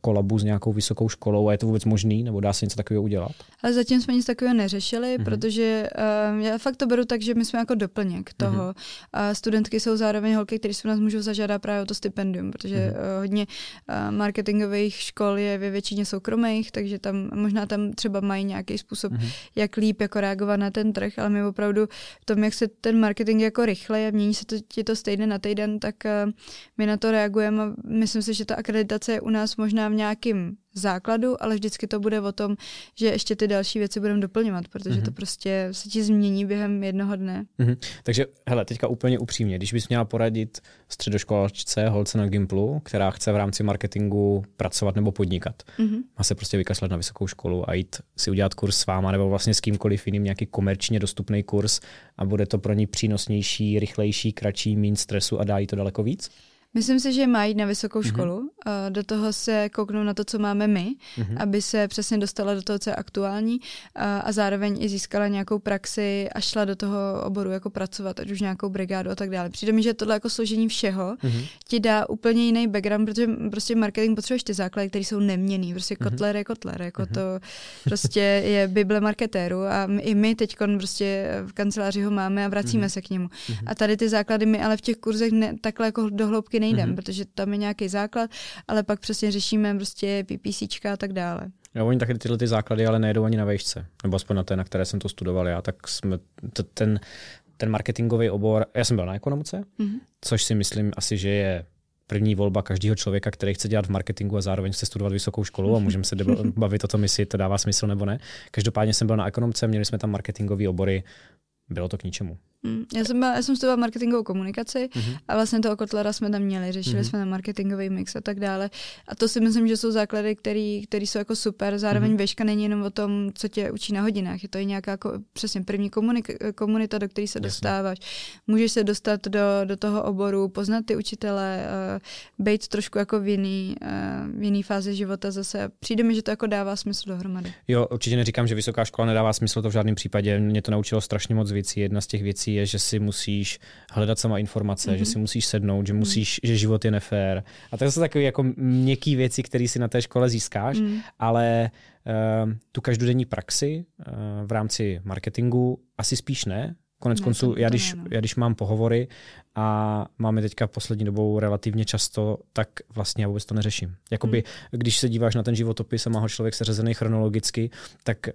kolabu s nějakou vysokou školou a je to vůbec možný, nebo dá se něco takového udělat? Ale zatím jsme nic takového neřešili, mm-hmm. protože uh, já fakt to beru tak, že my jsme jako doplněk toho. Mm-hmm. A studentky jsou zároveň holky, které si nás můžou zažádat právě o to stipendium, protože mm-hmm. uh, hodně uh, marketingových škol je ve většině soukromých, takže tam možná tam třeba mají nějaký způsob, mm-hmm. jak líp jako reagovat na ten trh, ale my opravdu v tom, jak se ten marketing jako rychle a mění se to, je to stejně na týden, tak uh, my na to reagujeme a myslím si, že ta akreditace je u nás zkušenost možná v nějakém základu, ale vždycky to bude o tom, že ještě ty další věci budeme doplňovat, protože mm-hmm. to prostě se ti změní během jednoho dne. Mm-hmm. Takže hele, teďka úplně upřímně, když bys měla poradit středoškolačce, holce na Gimplu, která chce v rámci marketingu pracovat nebo podnikat, mm-hmm. má se prostě vykaslat na vysokou školu a jít si udělat kurz s váma nebo vlastně s kýmkoliv jiným nějaký komerčně dostupný kurz a bude to pro ní přínosnější, rychlejší, kratší, méně stresu a dá jí to daleko víc? Myslím si, že má jít na vysokou mhm. školu, mm-hmm. do toho se kouknout na to, co máme my, mm-hmm. aby se přesně dostala do toho, co je aktuální a, a zároveň i získala nějakou praxi a šla do toho oboru jako pracovat, ať už nějakou brigádu a tak dále. Přijde mi, že tohle jako složení všeho mm-hmm. ti dá úplně jiný background, protože prostě marketing potřebuješ ty základy, které jsou neměný. Prostě mm-hmm. kotler je kotler, jako mm-hmm. to prostě je bible marketéru a my, i my teď prostě v kanceláři ho máme a vracíme mm-hmm. se k němu. Mm-hmm. A tady ty základy my ale v těch kurzech ne, takhle jako dohloubky nejdem, mm-hmm. protože tam je nějaký základ, ale pak přesně řešíme prostě PPCčka a tak dále. Jo, oni taky tyhle ty základy ale nejdou ani na vejšce, nebo aspoň na té, na které jsem to studoval já, tak jsme to, ten, ten marketingový obor, já jsem byl na ekonomice, mm-hmm. což si myslím asi, že je první volba každého člověka, který chce dělat v marketingu a zároveň chce studovat vysokou školu a můžeme se bavit o tom, jestli to dává smysl nebo ne. Každopádně jsem byl na ekonomce, měli jsme tam marketingové obory, bylo to k ničemu. Mm, já jsem, byla, já jsem studovala marketingovou komunikaci mm-hmm. a vlastně toho Kotlera jsme tam měli, řešili mm-hmm. jsme na marketingový mix a tak dále. A to si myslím, že jsou základy, které jsou jako super. Zároveň mm-hmm. věška není jenom o tom, co tě učí na hodinách. Je to i nějaká jako, přesně první komunik- komunita, do které se Jasně. dostáváš. Můžeš se dostat do, do toho oboru, poznat ty učitele, uh, být trošku jako v jiný, uh, v jiný fázi života zase. Přijde mi, že to jako dává smysl dohromady. Jo, určitě neříkám, že vysoká škola nedává smysl, to v žádném případě. Mě to naučilo strašně moc věcí. Jedna z těch věcí věcí je, že si musíš hledat sama informace, mm-hmm. že si musíš sednout, že musíš, mm. že život je nefér. A to jsou takové jako měkké věci, které si na té škole získáš, mm. ale uh, tu každodenní praxi uh, v rámci marketingu asi spíš ne. Konec ne, konců, já když, no. já když mám pohovory a máme teďka poslední dobou relativně často, tak vlastně já vůbec to neřeším. Jakoby, hmm. když se díváš na ten životopis a má ho člověk seřazený chronologicky, tak uh,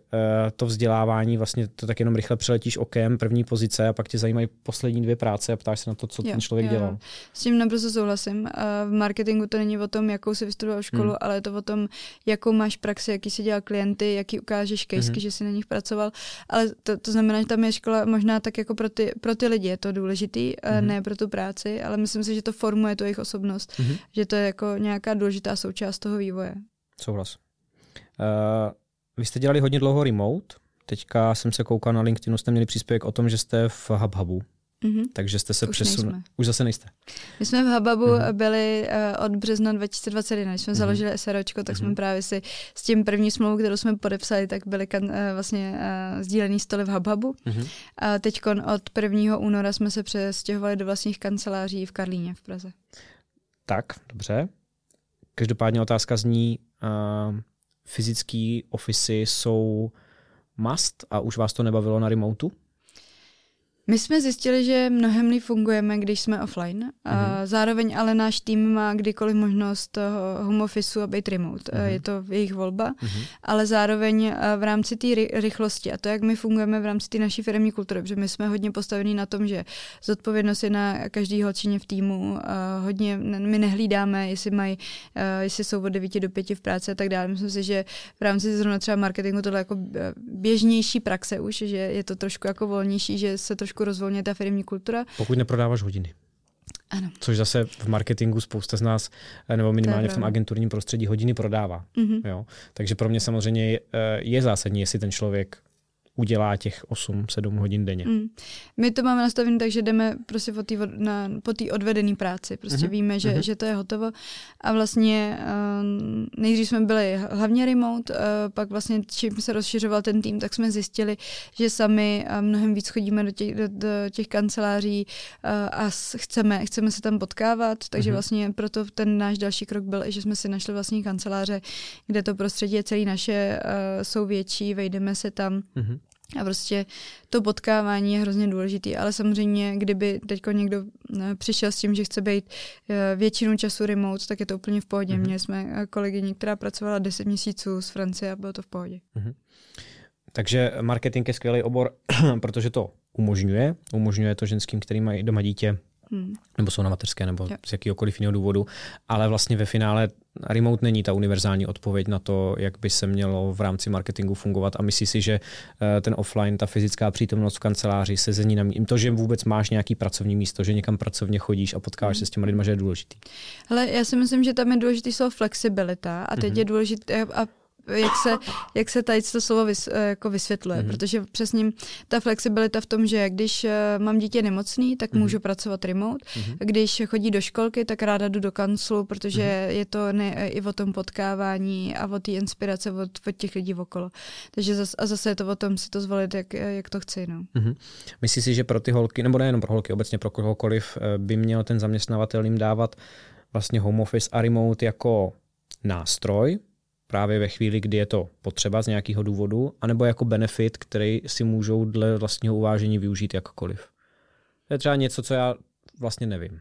to vzdělávání vlastně to tak jenom rychle přeletíš okem, první pozice a pak tě zajímají poslední dvě práce a ptáš se na to, co jo, ten člověk jo. dělal. S tím naprosto souhlasím. Uh, v marketingu to není o tom, jakou si vystudoval školu, hmm. ale je to o tom, jakou máš praxi, jaký si dělal klienty, jaký ukážeš kejsky, hmm. že si na nich pracoval. Ale to, to znamená, že tam je škola možná tak jako pro ty, pro ty lidi je to důležitý, hmm. ne pro tu práci, ale myslím si, že to formuje tu jejich osobnost, mm-hmm. že to je jako nějaká důležitá součást toho vývoje. Souhlas. Uh, vy jste dělali hodně dlouho remote, teďka jsem se koukal na LinkedInu, jste měli příspěvek o tom, že jste v HubHubu. Mm-hmm. Takže jste se přesunuli. Už zase nejste. My jsme v Hababu mm-hmm. byli uh, od března 2021. Když jsme mm-hmm. založili SROčko, tak mm-hmm. jsme právě si s tím první smlouvou, kterou jsme podepsali, tak byly kan, uh, vlastně uh, sdílený stoly v Hababu. Mm-hmm. A teď od 1. února jsme se přestěhovali do vlastních kanceláří v Karlíně v Praze. Tak, dobře. Každopádně otázka zní, uh, fyzický ofisy jsou must a už vás to nebavilo na remotu? My jsme zjistili, že mnohem líp fungujeme, když jsme offline. A mm-hmm. zároveň ale náš tým má kdykoliv možnost home officeu a být remote. Mm-hmm. Je to jejich volba. Mm-hmm. Ale zároveň v rámci té rychlosti a to, jak my fungujeme v rámci té naší firmní kultury, protože my jsme hodně postavení na tom, že zodpovědnost je na každý holčině v týmu. A hodně my nehlídáme, jestli mají, jestli jsou od 9 do 5 v práci a tak dále. Myslím si, že v rámci zrovna třeba marketingu tohle jako běžnější praxe už, že je to trošku jako volnější, že se trošku trošku rozvolně ta firmní kultura. Pokud neprodáváš hodiny. Ano. Což zase v marketingu spousta z nás, nebo minimálně v tom agenturním prostředí, hodiny prodává. Mm-hmm. Jo? Takže pro mě samozřejmě je, je zásadní, jestli ten člověk udělá těch 8-7 hodin denně. Mm. My to máme nastavené tak, že jdeme prostě po té na, po odvedené práci. Prostě mm-hmm. víme, že, mm-hmm. že to je hotovo. A vlastně uh, nejdřív jsme byli hlavně remote, uh, pak vlastně čím se rozšiřoval ten tým, tak jsme zjistili, že sami uh, mnohem víc chodíme do těch, do, do těch kanceláří uh, a chceme, chceme se tam potkávat, takže mm-hmm. vlastně proto ten náš další krok byl, že jsme si našli vlastní kanceláře, kde to prostředí je celý naše, uh, jsou větší, vejdeme se tam. Mm-hmm. A prostě to potkávání je hrozně důležitý, ale samozřejmě, kdyby teď někdo eh, přišel s tím, že chce být eh, většinu času remote, tak je to úplně v pohodě. Mm-hmm. Měli jsme eh, kolegyni, která pracovala 10 měsíců z Francie a bylo to v pohodě. Mm-hmm. Takže marketing je skvělý obor, protože to umožňuje. Umožňuje to ženským, který mají doma dítě, hmm. nebo jsou na mateřské, nebo jo. z jakýkoliv jiného důvodu, ale vlastně ve finále remote není ta univerzální odpověď na to, jak by se mělo v rámci marketingu fungovat a myslí si, že eh, ten offline, ta fyzická přítomnost v kanceláři, sezení na mí, to, že vůbec máš nějaký pracovní místo, že někam pracovně chodíš a potkáš hmm. se s těma lidmi, že je důležitý. Hele, já si myslím, že tam je důležitý slovo flexibilita a teď hmm. je důležité a jak se, jak se tady to slovo vys, eh, jako vysvětluje, mm-hmm. protože přesně ta flexibilita v tom, že když eh, mám dítě nemocný, tak mm-hmm. můžu pracovat remote, mm-hmm. když chodí do školky, tak ráda jdu do kanclu, protože mm-hmm. je to ne, i o tom potkávání a o té inspirace od, od těch lidí okolo. Takže zas, a zase je to o tom si to zvolit, jak, jak to chci. No. Mm-hmm. Myslíš si, že pro ty holky, nebo nejenom pro holky, obecně pro kohokoliv, eh, by měl ten zaměstnavatel jim dávat vlastně home office a remote jako nástroj, právě ve chvíli, kdy je to potřeba z nějakého důvodu, anebo jako benefit, který si můžou dle vlastního uvážení využít jakkoliv. To je třeba něco, co já vlastně nevím.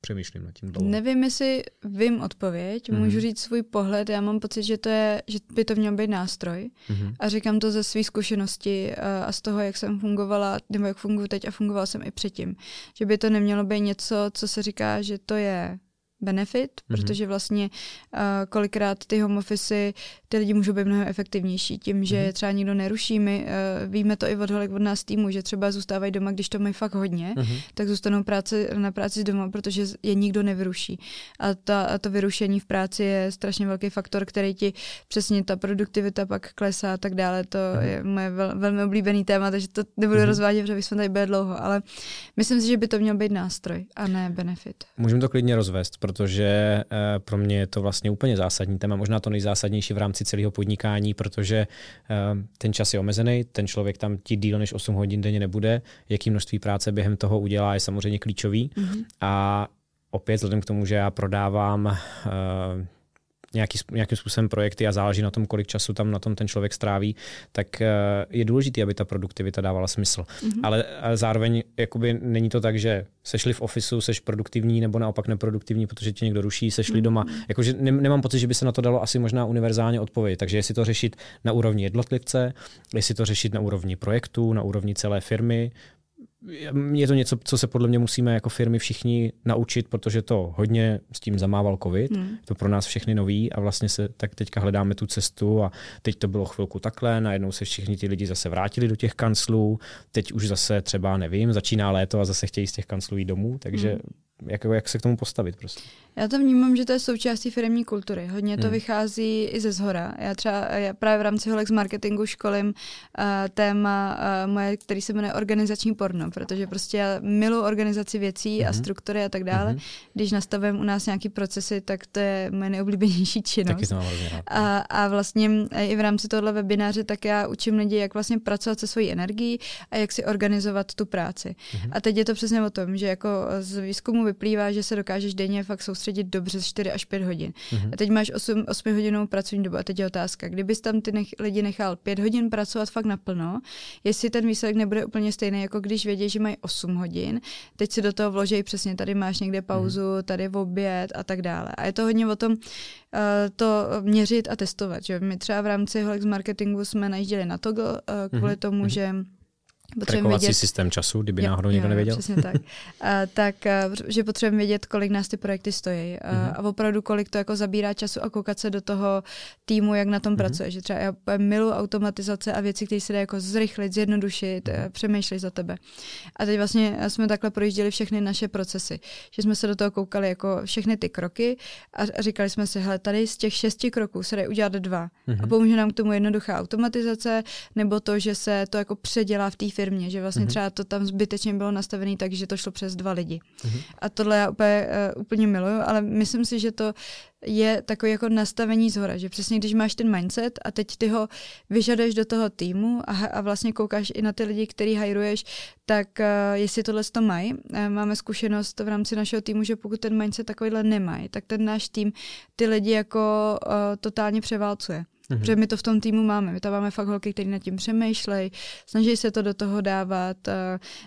Přemýšlím nad tím dlouho. Nevím, jestli vím odpověď, mm-hmm. můžu říct svůj pohled, já mám pocit, že, to je, že by to měl být nástroj mm-hmm. a říkám to ze své zkušenosti a, a z toho, jak jsem fungovala, nebo jak funguji teď a fungovala jsem i předtím. Že by to nemělo být něco, co se říká, že to je benefit, mm-hmm. protože vlastně uh, kolikrát ty home office, ty lidi můžou být mnohem efektivnější tím, že mm-hmm. třeba nikdo neruší. My uh, víme to i od holek od nás týmu, že třeba zůstávají doma, když to mají fakt hodně, mm-hmm. tak zůstanou práci, na práci z doma, protože je nikdo nevyruší. A, ta, a to vyrušení v práci je strašně velký faktor, který ti přesně ta produktivita pak klesá a tak dále. To mm-hmm. je moje vel, velmi oblíbený téma, takže to nebudu mm-hmm. rozvádět, protože jsme tady byli dlouho, ale myslím si, že by to měl být nástroj a ne benefit. Můžeme to klidně rozvést, protože eh, pro mě je to vlastně úplně zásadní téma, možná to nejzásadnější v rámci celého podnikání, protože eh, ten čas je omezený, ten člověk tam ti díl než 8 hodin denně nebude, jaký množství práce během toho udělá je samozřejmě klíčový mm-hmm. a opět vzhledem k tomu, že já prodávám uh, nějaký, nějakým způsobem projekty a záleží na tom, kolik času tam na tom ten člověk stráví, tak eh, je důležité, aby ta produktivita dávala smysl. Mm-hmm. Ale, ale zároveň jakoby není to tak, že sešli v ofisu, seš produktivní nebo naopak neproduktivní, protože tě někdo ruší, sešli mm-hmm. doma. Jakože ne, nemám pocit, že by se na to dalo asi možná univerzálně odpovědět. Takže jestli to řešit na úrovni jednotlivce, jestli to řešit na úrovni projektu, na úrovni celé firmy, je to něco, co se podle mě musíme jako firmy všichni naučit, protože to hodně s tím zamával covid, hmm. to pro nás všechny nový a vlastně se tak teďka hledáme tu cestu a teď to bylo chvilku takhle, najednou se všichni ti lidi zase vrátili do těch kanclů, teď už zase třeba nevím, začíná léto a zase chtějí z těch kanclů jít domů, takže hmm jak, jak se k tomu postavit prostě. Já to vnímám, že to je součástí firmní kultury. Hodně to hmm. vychází i ze zhora. Já třeba já právě v rámci Holex marketingu školím uh, téma uh, moje, který se jmenuje organizační porno, protože prostě já milu organizaci věcí hmm. a struktury a tak dále. Hmm. Když nastavím u nás nějaký procesy, tak to je moje nejoblíbenější činnost. Taky jsem a, a vlastně i v rámci tohle webináře tak já učím lidi, jak vlastně pracovat se svojí energií a jak si organizovat tu práci. Hmm. A teď je to přesně o tom, že jako z výzkumu vyplývá, že se dokážeš denně fakt soustředit dobře z 4 až 5 hodin. Mm-hmm. A teď máš 8, 8 hodinovou pracovní dobu a teď je otázka, kdybys tam ty nech, lidi nechal 5 hodin pracovat fakt naplno, jestli ten výsledek nebude úplně stejný, jako když vědí, že mají 8 hodin, teď si do toho vložej přesně, tady máš někde pauzu, mm-hmm. tady v oběd a tak dále. A je to hodně o tom, uh, to měřit a testovat. Že? My třeba v rámci Holex marketingu jsme najížděli na Toggle uh, kvůli mm-hmm. tomu, že Trackovací vědět, systém času, kdyby jo, náhodou někdo nevěděl. Přesně tak. a, tak, a, že potřebujeme vědět, kolik nás ty projekty stojí a, mm-hmm. a opravdu kolik to jako zabírá času a koukat se do toho týmu, jak na tom mm-hmm. pracuje. Že třeba já milu automatizace a věci, které se dá jako zrychlit, zjednodušit, mm-hmm. přemýšlet za tebe. A teď vlastně jsme takhle projížděli všechny naše procesy, že jsme se do toho koukali jako všechny ty kroky a, říkali jsme si, hele, tady z těch šesti kroků se dají udělat dva. Mm-hmm. A pomůže nám k tomu jednoduchá automatizace nebo to, že se to jako předělá v té firmě, že vlastně mm-hmm. třeba to tam zbytečně bylo nastavené tak, že to šlo přes dva lidi. Mm-hmm. A tohle já úplně, uh, úplně miluju, ale myslím si, že to je takové jako nastavení zhora, že přesně když máš ten mindset a teď ty ho vyžaduješ do toho týmu a, a vlastně koukáš i na ty lidi, který hajruješ, tak uh, jestli tohle to mají. Uh, máme zkušenost v rámci našeho týmu, že pokud ten mindset takovýhle nemají, tak ten náš tým ty lidi jako uh, totálně převálcuje. Mm-hmm. Protože my to v tom týmu máme. My tam máme fakt holky, které nad tím přemýšlejí, snaží se to do toho dávat,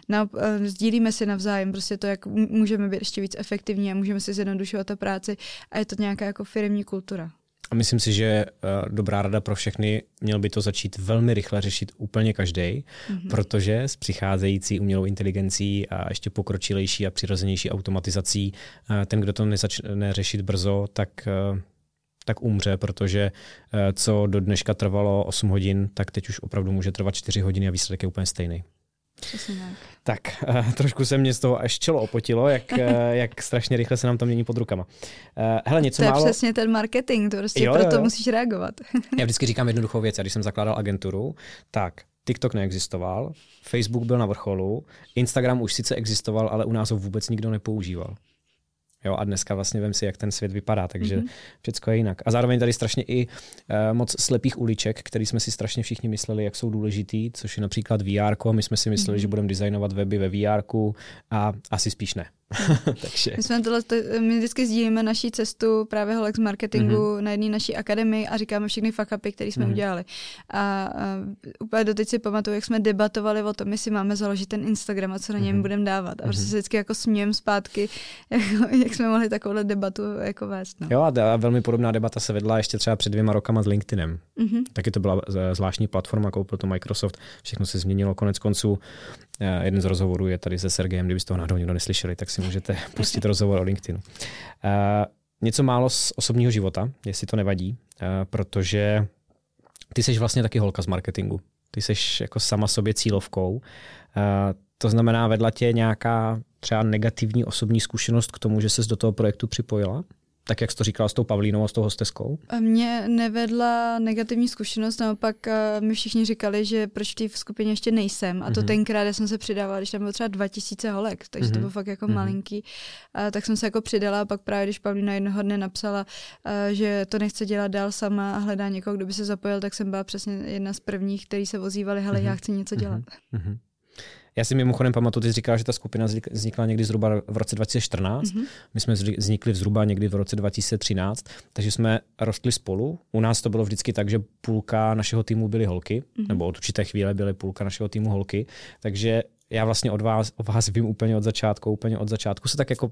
na, sdílíme si navzájem prostě to, jak můžeme být ještě víc efektivní a můžeme si zjednodušovat ta práci a je to nějaká jako firmní kultura. A myslím si, že uh, dobrá rada pro všechny, měl by to začít velmi rychle řešit úplně každý, mm-hmm. protože s přicházející umělou inteligencí a ještě pokročilejší a přirozenější automatizací, uh, ten, kdo to nezačne řešit brzo, tak uh, tak umře, protože co do dneška trvalo 8 hodin, tak teď už opravdu může trvat 4 hodiny a výsledek je úplně stejný. Tak. Tak, uh, trošku se mě z toho až čelo opotilo, jak, uh, jak strašně rychle se nám to mění pod rukama. Hele, něco to je málo... přesně ten marketing, to prostě jo, proto jo, jo. musíš reagovat. Já vždycky říkám jednoduchou věc, a když jsem zakládal agenturu, tak TikTok neexistoval, Facebook byl na vrcholu, Instagram už sice existoval, ale u nás ho vůbec nikdo nepoužíval. Jo, a dneska vlastně vím si, jak ten svět vypadá, takže mm-hmm. všechno je jinak. A zároveň tady strašně i uh, moc slepých uliček, který jsme si strašně všichni mysleli, jak jsou důležitý, což je například VR. My jsme si mysleli, mm-hmm. že budeme designovat weby ve VR a asi spíš ne. Takže. My, jsme tohle, my vždycky sdílíme naší cestu právě Holex marketingu mm-hmm. na jedné naší akademii a říkáme všechny fuck které jsme mm-hmm. udělali. A, a úplně doteď si pamatuju, jak jsme debatovali o tom, jestli máme založit ten Instagram a co na něm mm-hmm. budeme dávat. A prostě mm-hmm. se vždycky jako smějem zpátky, jak, jak jsme mohli takovouhle debatu jako vést. No. Jo a, a velmi podobná debata se vedla ještě třeba před dvěma rokama s LinkedInem. Mm-hmm. Taky to byla zvláštní platforma, koupil to Microsoft, všechno se změnilo konec konců. Eh, jeden z rozhovorů je tady se Sergejem, kdybyste toho náhodou někdo neslyšeli, tak si můžete pustit rozhovor o LinkedInu. Uh, něco málo z osobního života, jestli to nevadí, uh, protože ty jsi vlastně taky holka z marketingu. Ty jsi jako sama sobě cílovkou. Uh, to znamená, vedla tě nějaká třeba negativní osobní zkušenost k tomu, že ses do toho projektu připojila? Tak jak jsi to říkala s tou Pavlínou a s tou hosteskou? Mě nevedla negativní zkušenost, naopak mi všichni říkali, že proč v té skupině ještě nejsem. A to mm-hmm. tenkrát, já jsem se přidávala, když tam bylo třeba 2000 holek, takže mm-hmm. to mhm. bylo fakt jako mm-hmm. malinký. A tak jsem se jako přidala a pak právě, když Pavlína jednoho dne napsala, že to nechce dělat dál sama a hledá někoho, kdo by se zapojil, tak jsem byla přesně jedna z prvních, kteří se ozývali, hele, mm-hmm. já chci něco dělat. Mm-hmm. Já si mimochodem pamatuju, ty jsi říkala, že ta skupina vznikla někdy zhruba v roce 2014. Mm-hmm. My jsme vznikli zhruba někdy v roce 2013, takže jsme rostli spolu. U nás to bylo vždycky tak, že půlka našeho týmu byly holky, mm-hmm. nebo od určité chvíle byly půlka našeho týmu holky. Takže já vlastně od vás, od vás vím úplně od začátku, úplně od začátku se tak jako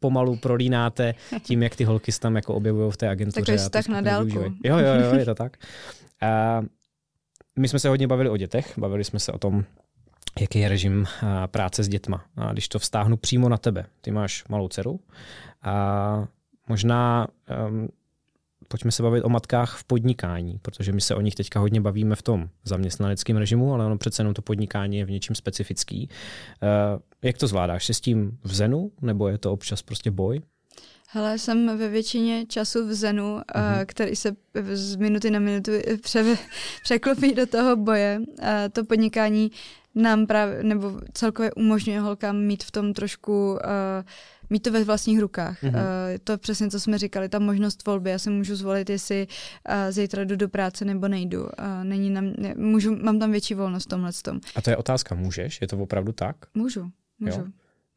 pomalu prolínáte tím, jak ty holky se tam jako objevují v té agentuře. Takový vztah na dálku. Jo, jo, jo, je to tak. A my jsme se hodně bavili o dětech, bavili jsme se o tom, jaký je režim práce s dětma. A když to vztáhnu přímo na tebe, ty máš malou dceru a možná um, pojďme se bavit o matkách v podnikání, protože my se o nich teďka hodně bavíme v tom zaměstnaneckém režimu, ale ono přece jenom to podnikání je v něčem specifický. Uh, jak to zvládáš? Jsi s tím v zenu, nebo je to občas prostě boj? Hele, jsem ve většině času v Zenu, mm-hmm. který se z minuty na minutu pře- překlopí do toho boje. To podnikání nám právě, nebo celkově umožňuje holkám mít v tom trošku, uh, mít to ve vlastních rukách. Mm-hmm. Uh, to přesně, co jsme říkali, ta možnost volby. Já si můžu zvolit, jestli uh, zítra jdu do práce nebo nejdu. Uh, není na mě, můžu, mám tam větší volnost v tomhle tom. A to je otázka, můžeš? Je to opravdu tak? Můžu, můžu. Jo?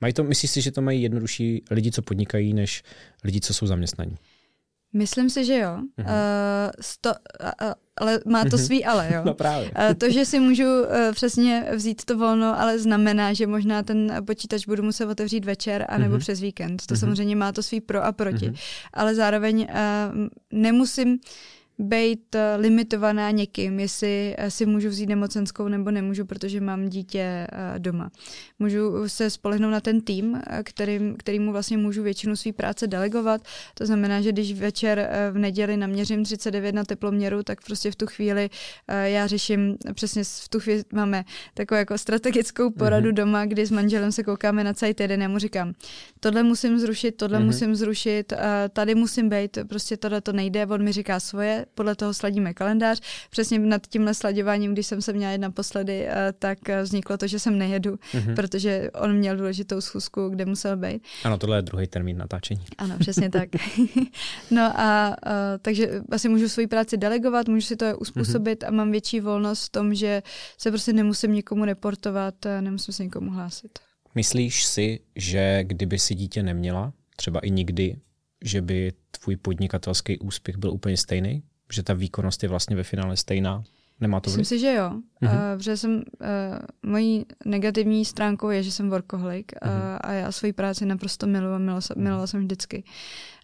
Mají to, myslíš si, že to mají jednodušší lidi, co podnikají, než lidi, co jsou zaměstnaní? Myslím si, že jo. Uh, sto, uh, ale má to mhm. svý ale, jo. no právě. To, že si můžu uh, přesně vzít to volno, ale znamená, že možná ten počítač budu muset otevřít večer anebo uh-huh. přes víkend. To uh-huh. samozřejmě má to svý pro a proti. Uh-huh. Ale zároveň uh, nemusím být eh, limitovaná někým, jestli eh, si můžu vzít nemocenskou nebo nemůžu, protože mám dítě eh, doma. Můžu se spolehnout na ten tým, kterým, kterýmu vlastně můžu většinu své práce delegovat. To znamená, že když večer v neděli naměřím 39 na teploměru, tak prostě v tu chvíli já řeším, přesně v tu chvíli máme takovou jako strategickou poradu mm-hmm. doma, kdy s manželem se koukáme na celý týden. Já mu říkám, tohle musím zrušit, tohle mm-hmm. musím zrušit, tady musím být, prostě tohle to nejde. On mi říká svoje, podle toho sladíme kalendář. Přesně nad tímhle sladěváním, když jsem se měla jít naposledy, eh, tak eh, vzniklo to, že jsem nejedu, mm-hmm. protože on měl důležitou schůzku, kde musel být. Ano, tohle je druhý termín natáčení. Ano, přesně tak. no a, a takže asi můžu svoji práci delegovat, můžu si to uspůsobit mm-hmm. a mám větší volnost v tom, že se prostě nemusím nikomu reportovat, nemusím se nikomu hlásit. Myslíš si, že kdyby si dítě neměla, třeba i nikdy, že by tvůj podnikatelský úspěch byl úplně stejný? Že ta výkonnost je vlastně ve finále stejná? Nemá to vliv? Myslím si, že jo. Mm-hmm. Uh, protože jsem, uh, mojí negativní stránkou je, že jsem workoholik uh, mm-hmm. a já svoji práci naprosto miluji a milovala, milovala jsem vždycky.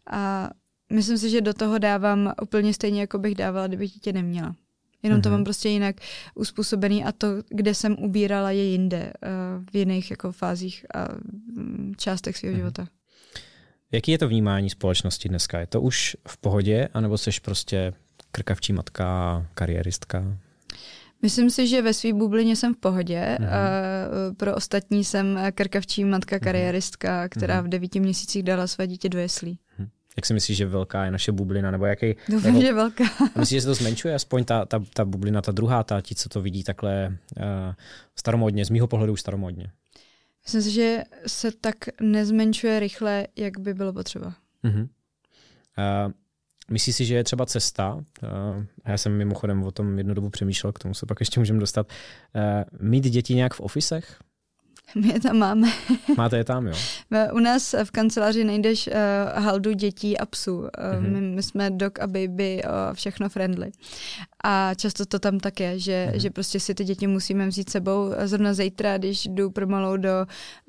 A myslím si, že do toho dávám úplně stejně, jako bych dávala, kdybych dítě neměla. Jenom mm-hmm. to mhm. mám prostě jinak uspůsobený a to, kde jsem ubírala, je jinde, uh, v jiných jako fázích a um, částech svého mm-hmm. života. Jaký je to vnímání společnosti dneska? Je to už v pohodě, anebo jsi prostě krkavčí matka, kariéristka? Myslím si, že ve své bublině jsem v pohodě. Mm-hmm. A pro ostatní jsem krkavčí matka, mhm. kariéristka, která mm-hmm. v devíti měsících dala své dítě do jeslí. Mm-hmm. Jak si myslíš, že velká je naše bublina, nebo jaký? Doufám, jako, že velká. Myslíš, že se to zmenšuje, aspoň ta, ta, ta bublina, ta druhá, ta, ti, co to vidí takhle uh, staromodně, z mýho pohledu už staromodně. Myslím si, že se tak nezmenšuje rychle, jak by bylo potřeba. Uh-huh. Uh, myslíš si, že je třeba cesta, uh, já jsem mimochodem o tom jednu dobu přemýšlel, k tomu se pak ještě můžeme dostat, uh, mít děti nějak v ofisech? My je tam máme. Máte je tam, jo? U nás v kanceláři najdeš uh, haldu dětí a psů. Uh, mm-hmm. my, my jsme dog a baby, uh, všechno friendly. A často to tam tak je, že, mm-hmm. že prostě si ty děti musíme vzít sebou. Zrovna zítra, když jdu pro malou do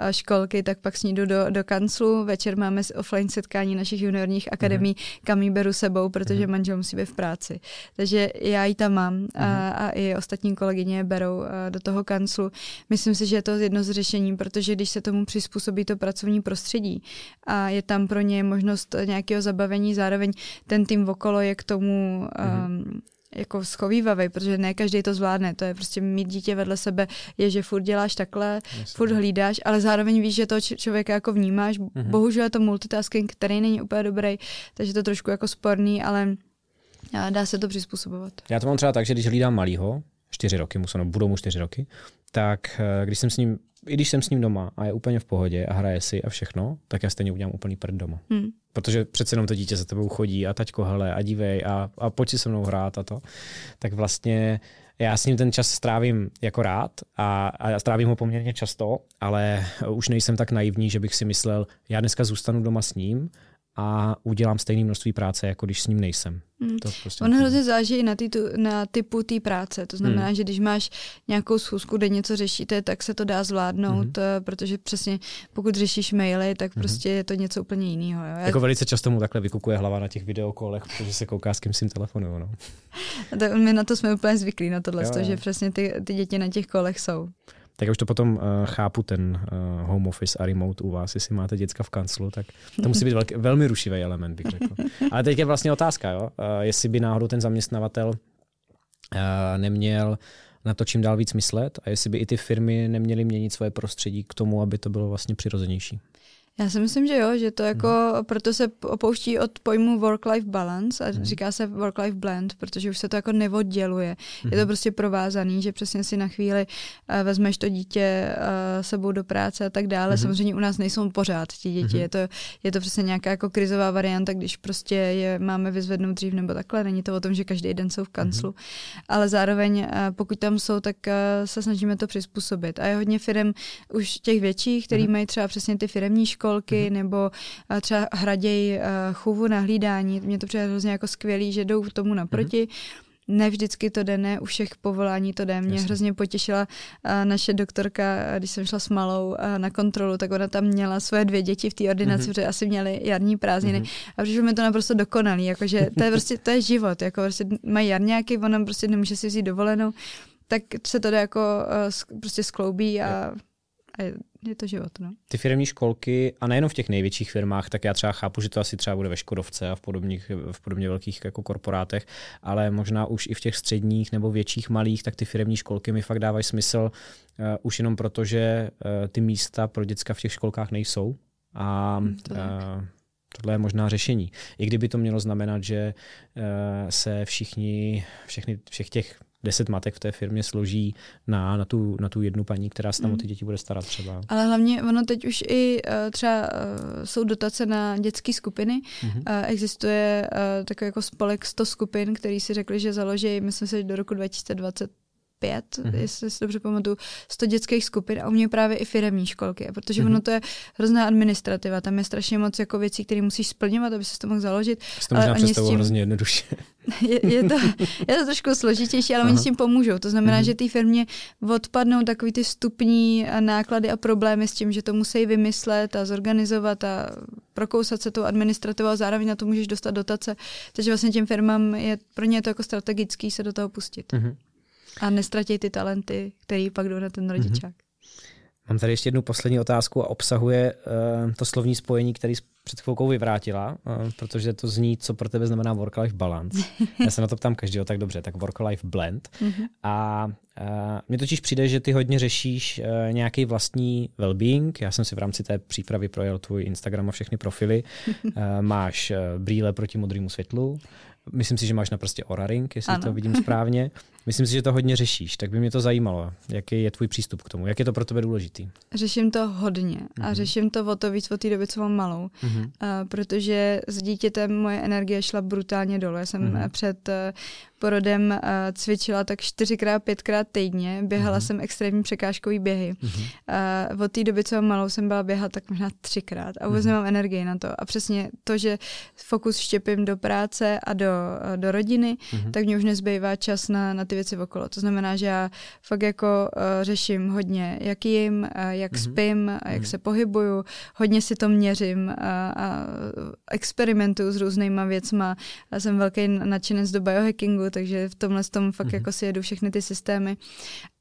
uh, školky, tak pak s ní jdu do, do kanclu. Večer máme offline setkání našich juniorních akademí, mm-hmm. kam ji beru sebou, protože mm-hmm. manžel musí být v práci. Takže já ji tam mám mm-hmm. a, a i ostatní kolegyně berou uh, do toho kanclu. Myslím si, že je to jedno z řešení, protože když se tomu přizpůsobí to pracovní prostředí a je tam pro ně možnost nějakého zabavení, zároveň ten tým okolo je k tomu um, jako schovývavý, protože ne každý to zvládne. To je prostě mít dítě vedle sebe, je, že furt děláš takhle, Myslím. furt hlídáš, ale zároveň víš, že to člověka jako vnímáš. Mm-hmm. Bohužel je to multitasking, který není úplně dobrý, takže to trošku jako sporný, ale dá se to přizpůsobovat. Já to mám třeba tak, že když hlídám malýho, čtyři roky, musím, no, budou mu čtyři roky, tak eh, když jsem s ním, i když jsem s ním doma a je úplně v pohodě a hraje si a všechno, tak já stejně udělám úplný prd doma. Hmm. Protože přece jenom to dítě za tebou chodí a taťko, hele, a dívej a, a pojď si se mnou hrát a to. Tak vlastně já s ním ten čas strávím jako rád a, a strávím ho poměrně často, ale už nejsem tak naivní, že bych si myslel, já dneska zůstanu doma s ním a udělám stejné množství práce, jako když s ním nejsem. Hmm. To prostě ono hrozně záleží i na, tý, na typu té práce. To znamená, hmm. že když máš nějakou schůzku, kde něco řešíte, tak se to dá zvládnout, hmm. protože přesně pokud řešíš maily, tak hmm. prostě je to něco úplně jiného. Jo? Jako velice často mu takhle vykukuje hlava na těch videokolech, protože se kouká s kým svým telefonu. No. my na to jsme úplně zvyklí, na tohle, jo, jo. že přesně ty, ty děti na těch kolech jsou tak už to potom uh, chápu ten uh, home office a remote u vás, jestli máte děcka v kanclu, tak to musí být velký, velmi rušivý element, bych řekl. Ale teď je vlastně otázka, jo? Uh, jestli by náhodou ten zaměstnavatel uh, neměl na to čím dál víc myslet a jestli by i ty firmy neměly měnit svoje prostředí k tomu, aby to bylo vlastně přirozenější. Já si myslím, že jo, že to jako, hmm. proto se opouští od pojmu work-life balance a hmm. říká se work-life blend, protože už se to jako neodděluje. Hmm. Je to mhm. prostě provázaný, že přesně si na chvíli uh, vezmeš to dítě uh, sebou do práce a tak dále. Hmm. Samozřejmě u nás nejsou pořád ti děti, hmm. je, to, je to přesně nějaká jako krizová varianta, když prostě je máme vyzvednout dřív nebo takhle. Není to o tom, že každý den jsou v kanclu, hmm. ale zároveň uh, pokud tam jsou, tak uh, se snažíme to přizpůsobit. A je hodně firm už těch větších, který hmm. mají třeba přesně ty firmní školy, školky mm-hmm. nebo uh, třeba hraděj uh, chůvu na hlídání. Mně to přijde hrozně jako skvělý, že jdou tomu naproti. Mm-hmm. Ne vždycky to jde, ne u všech povolání to jde. Mě Jasně. hrozně potěšila uh, naše doktorka, když jsem šla s malou na kontrolu, tak ona tam měla svoje dvě děti v té ordinaci, mm-hmm. protože asi měly jarní prázdniny. Mm-hmm. A přišlo mi to naprosto dokonalý, jakože to je prostě to je život, jako prostě mají jarňáky, ona prostě nemůže si vzít dovolenou, tak se to jde jako prostě skloubí a, a je, je to život. No. Ty firmní školky, a nejenom v těch největších firmách, tak já třeba chápu, že to asi třeba bude ve Škodovce a v, podobných, v podobně velkých jako korporátech, ale možná už i v těch středních nebo větších malých, tak ty firmní školky mi fakt dávají smysl uh, už jenom proto, že uh, ty místa pro děcka v těch školkách nejsou. A hmm, to uh, tohle je možná řešení. I kdyby to mělo znamenat, že uh, se všichni, všechny, všech těch deset matek v té firmě složí na, na, tu, na tu jednu paní, která se tam mm. o ty děti bude starat třeba. Ale hlavně ono teď už i uh, třeba uh, jsou dotace na dětské skupiny. Mm-hmm. Uh, existuje uh, takový jako spolek 100 skupin, který si řekli, že založí, myslím si, že do roku 2020 pět, mm-hmm. jestli si dobře pamatuju, 100 dětských skupin a u mě právě i firemní školky, protože mm-hmm. ono to je hrozná administrativa, tam je strašně moc jako věcí, které musíš splňovat, aby se to mohl založit. to možná ale tím... hrozně jednoduše. je, je, to, je to trošku složitější, ale Aha. oni s tím pomůžou. To znamená, mm-hmm. že té firmě odpadnou takový ty vstupní náklady a problémy s tím, že to musí vymyslet a zorganizovat a prokousat se tou administrativou a zároveň na to můžeš dostat dotace. Takže vlastně těm firmám je pro ně je to jako strategický se do toho pustit. Mm-hmm. A nestratí ty talenty, který pak jdou na ten rodičák. Mm-hmm. Mám tady ještě jednu poslední otázku a obsahuje uh, to slovní spojení, který před chvilkou vyvrátila, uh, protože to zní, co pro tebe znamená work-life balance. Já se na to ptám každého tak dobře, tak work-life blend. Mm-hmm. A uh, mně totiž přijde, že ty hodně řešíš uh, nějaký vlastní well-being. Já jsem si v rámci té přípravy projel tvůj Instagram a všechny profily. Uh, máš uh, brýle proti modrému světlu, Myslím si, že máš na prostě Oura Ring, jestli ano. to vidím správně. Myslím si, že to hodně řešíš, tak by mě to zajímalo. Jaký je tvůj přístup k tomu? Jak je to pro tebe důležitý? Řeším to hodně a mm-hmm. řeším to o to víc od té doby, co mám malou. Mm-hmm. Uh, protože s dítětem moje energie šla brutálně dolů. Já jsem mm-hmm. před uh, porodem uh, cvičila tak čtyřikrát, pětkrát týdně. Běhala mm-hmm. jsem extrémní překážkový běhy. Mm-hmm. Uh, od té doby, co mám malou, jsem byla běhat tak možná třikrát a vůbec mm-hmm. nemám energii na to. A přesně to, že fokus štěpím do práce a do, uh, do rodiny, mm-hmm. tak mě už nezbývá čas na, na ty věci okolo. To znamená, že já fakt jako uh, řeším hodně, jak jim, uh, jak mm-hmm. spím, uh, jak mm-hmm. se pohybuju, hodně si to měřím uh, a experimentuju s různýma věcma. Já jsem velký nadšenec do biohackingu, takže v tomhle tom fakt mm-hmm. jako si jedu všechny ty systémy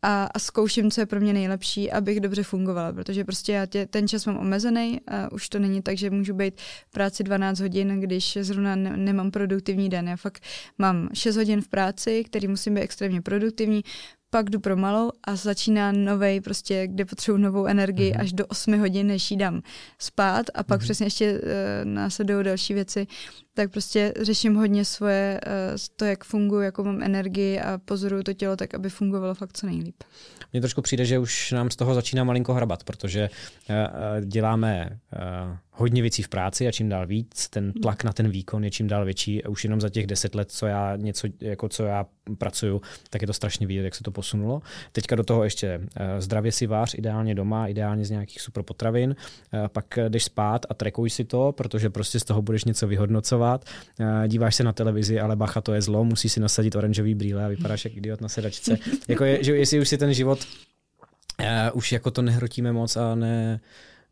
a, a zkouším, co je pro mě nejlepší, abych dobře fungovala, protože prostě já tě, ten čas mám omezený a už to není tak, že můžu být v práci 12 hodin, když zrovna ne, nemám produktivní den. Já fakt mám 6 hodin v práci, který musím být extrémně produktivní, pak jdu pro malou a začíná novej, prostě, kde potřebuji novou energii mm-hmm. až do 8 hodin, než jí dám spát a pak mm-hmm. přesně ještě uh, následují další věci, tak prostě řeším hodně svoje, uh, to, jak funguji, jakou mám energii a pozoruju to tělo tak, aby fungovalo fakt co nejlíp. Mně trošku přijde, že už nám z toho začíná malinko hrabat, protože uh, děláme uh, hodně věcí v práci a čím dál víc, ten tlak na ten výkon je čím dál větší. Už jenom za těch deset let, co já něco, jako co já pracuju, tak je to strašně vidět, jak se to posunulo. Teďka do toho ještě zdravě si vář, ideálně doma, ideálně z nějakých super potravin, pak jdeš spát a trekuj si to, protože prostě z toho budeš něco vyhodnocovat. Uh, díváš se na televizi, ale bacha, to je zlo, musí si nasadit oranžový brýle a vypadáš jak idiot na sedačce. jako je, že jestli už si ten život uh, už jako to nehrotíme moc a ne,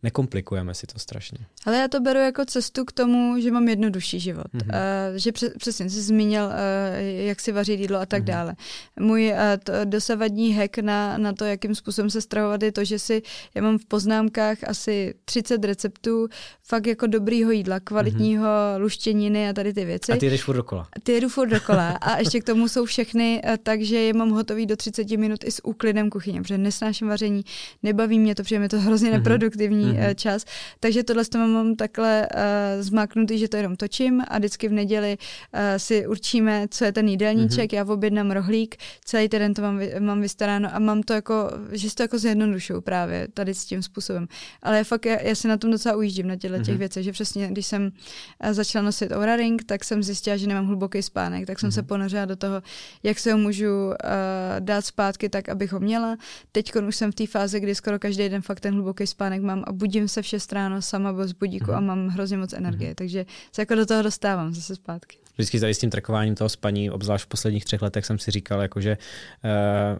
nekomplikujeme si to strašně. Ale já to beru jako cestu k tomu, že mám jednodušší život. Mm-hmm. Uh, že přes, přesně jsi zmínil, uh, jak si vařit jídlo a tak mm-hmm. dále. Můj uh, to, dosavadní hack na, na to, jakým způsobem se stravovat, je to, že si, já mám v poznámkách asi 30 receptů fakt jako dobrýho jídla, kvalitního mm-hmm. luštěniny a tady ty věci. A ty jdeš furt dokola. Ty jedu furt dokola. A ještě k tomu jsou všechny, uh, takže je mám hotový do 30 minut i s úklidem kuchyně, protože nesnáším vaření, nebaví mě to, protože je to hrozně mm-hmm. neproduktivní mm-hmm. Čas. Takže tohle to mám takhle uh, zmáknutý, že to jenom točím a vždycky v neděli uh, si určíme, co je ten jídelníček, mm-hmm. já objednám rohlík, celý den to mám, mám vystaráno a mám to jako, že si to jako zjednodušuju právě tady s tím způsobem. Ale já fakt, já, já si na tom docela ujíždím, na těchto mm-hmm. těch věcech, že přesně, když jsem začala nosit Oura Ring, tak jsem zjistila, že nemám hluboký spánek, tak jsem mm-hmm. se ponořila do toho, jak se ho můžu uh, dát zpátky tak, abych ho měla. Teď už jsem v té fázi, kdy skoro každý den fakt ten hluboký spánek mám a budím se v 6 ráno sama bez budíku mm-hmm. a mám hrozně moc energie, mm-hmm. takže se jako do toho dostávám zase zpátky. Vždycky tady s tím trakováním toho spaní, obzvlášť v posledních třech letech jsem si říkal, jakože uh,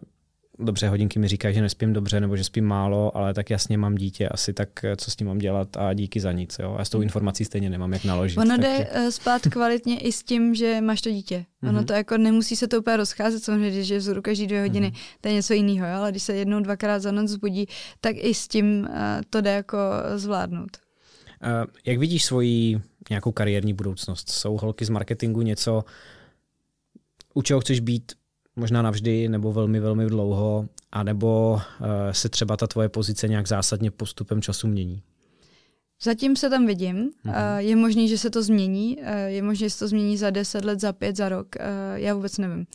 dobře, hodinky mi říkají, že nespím dobře nebo že spím málo, ale tak jasně mám dítě, asi tak eh, co s tím mám dělat a díky za nic. Jo? Já s tou hmm. informací stejně nemám, jak naložit. Ono takže... jde eh, spát kvalitně i s tím, že máš to dítě. Ono mm-hmm. to jako nemusí se to úplně rozcházet, samozřejmě, když je vzhůru každý dvě hodiny, mm-hmm. to je něco jiného, ale když se jednou, dvakrát za noc zbudí, tak i s tím uh, to jde jako zvládnout. Jak vidíš svoji nějakou kariérní budoucnost? Jsou holky z marketingu něco, u čeho chceš být možná navždy nebo velmi, velmi dlouho, anebo uh, se třeba ta tvoje pozice nějak zásadně postupem času mění? Zatím se tam vidím. Mm-hmm. Je možný, že se to změní. Je možné, že se to změní za deset let, za pět, za rok. Já vůbec nevím.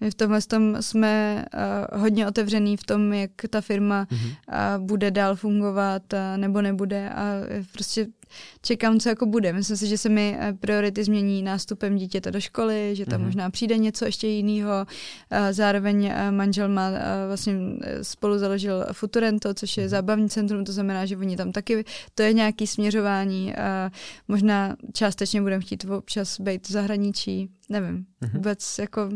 My v tomhle tom jsme hodně otevřený v tom, jak ta firma mm-hmm. bude dál fungovat nebo nebude. A prostě čekám, co jako bude. Myslím si, že se mi eh, priority změní nástupem dítěte do školy, že tam mm-hmm. možná přijde něco ještě jiného. Zároveň manžel má vlastně spolu založil Futurento, což je mm-hmm. zábavní centrum, to znamená, že oni tam taky, to je nějaký směřování. Možná částečně budeme chtít občas být v zahraničí, nevím. Mm-hmm. Vůbec jako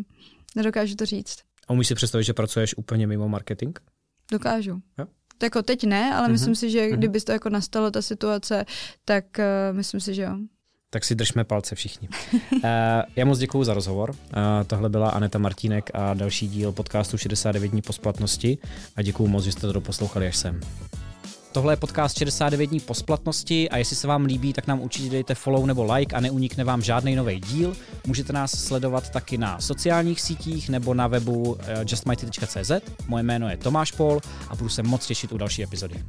nedokážu to říct. A umíš si představit, že pracuješ úplně mimo marketing? Dokážu. Jo? Jako teď ne, ale mm-hmm. myslím si, že mhm. kdyby to jako nastalo ta situace, tak uh, myslím si, že jo. Tak si držme palce všichni. uh, já moc děkuji za rozhovor. Uh, tohle byla Aneta Martínek a další díl podcastu 69 dní po splatnosti a děkuji moc, že jste to doposlouchali až sem. Tohle je podcast 69 dní po splatnosti a jestli se vám líbí, tak nám určitě dejte follow nebo like a neunikne vám žádný nový díl. Můžete nás sledovat taky na sociálních sítích nebo na webu eh, justmighty.cz. Moje jméno je Tomáš Pol a budu se moc těšit u další epizody.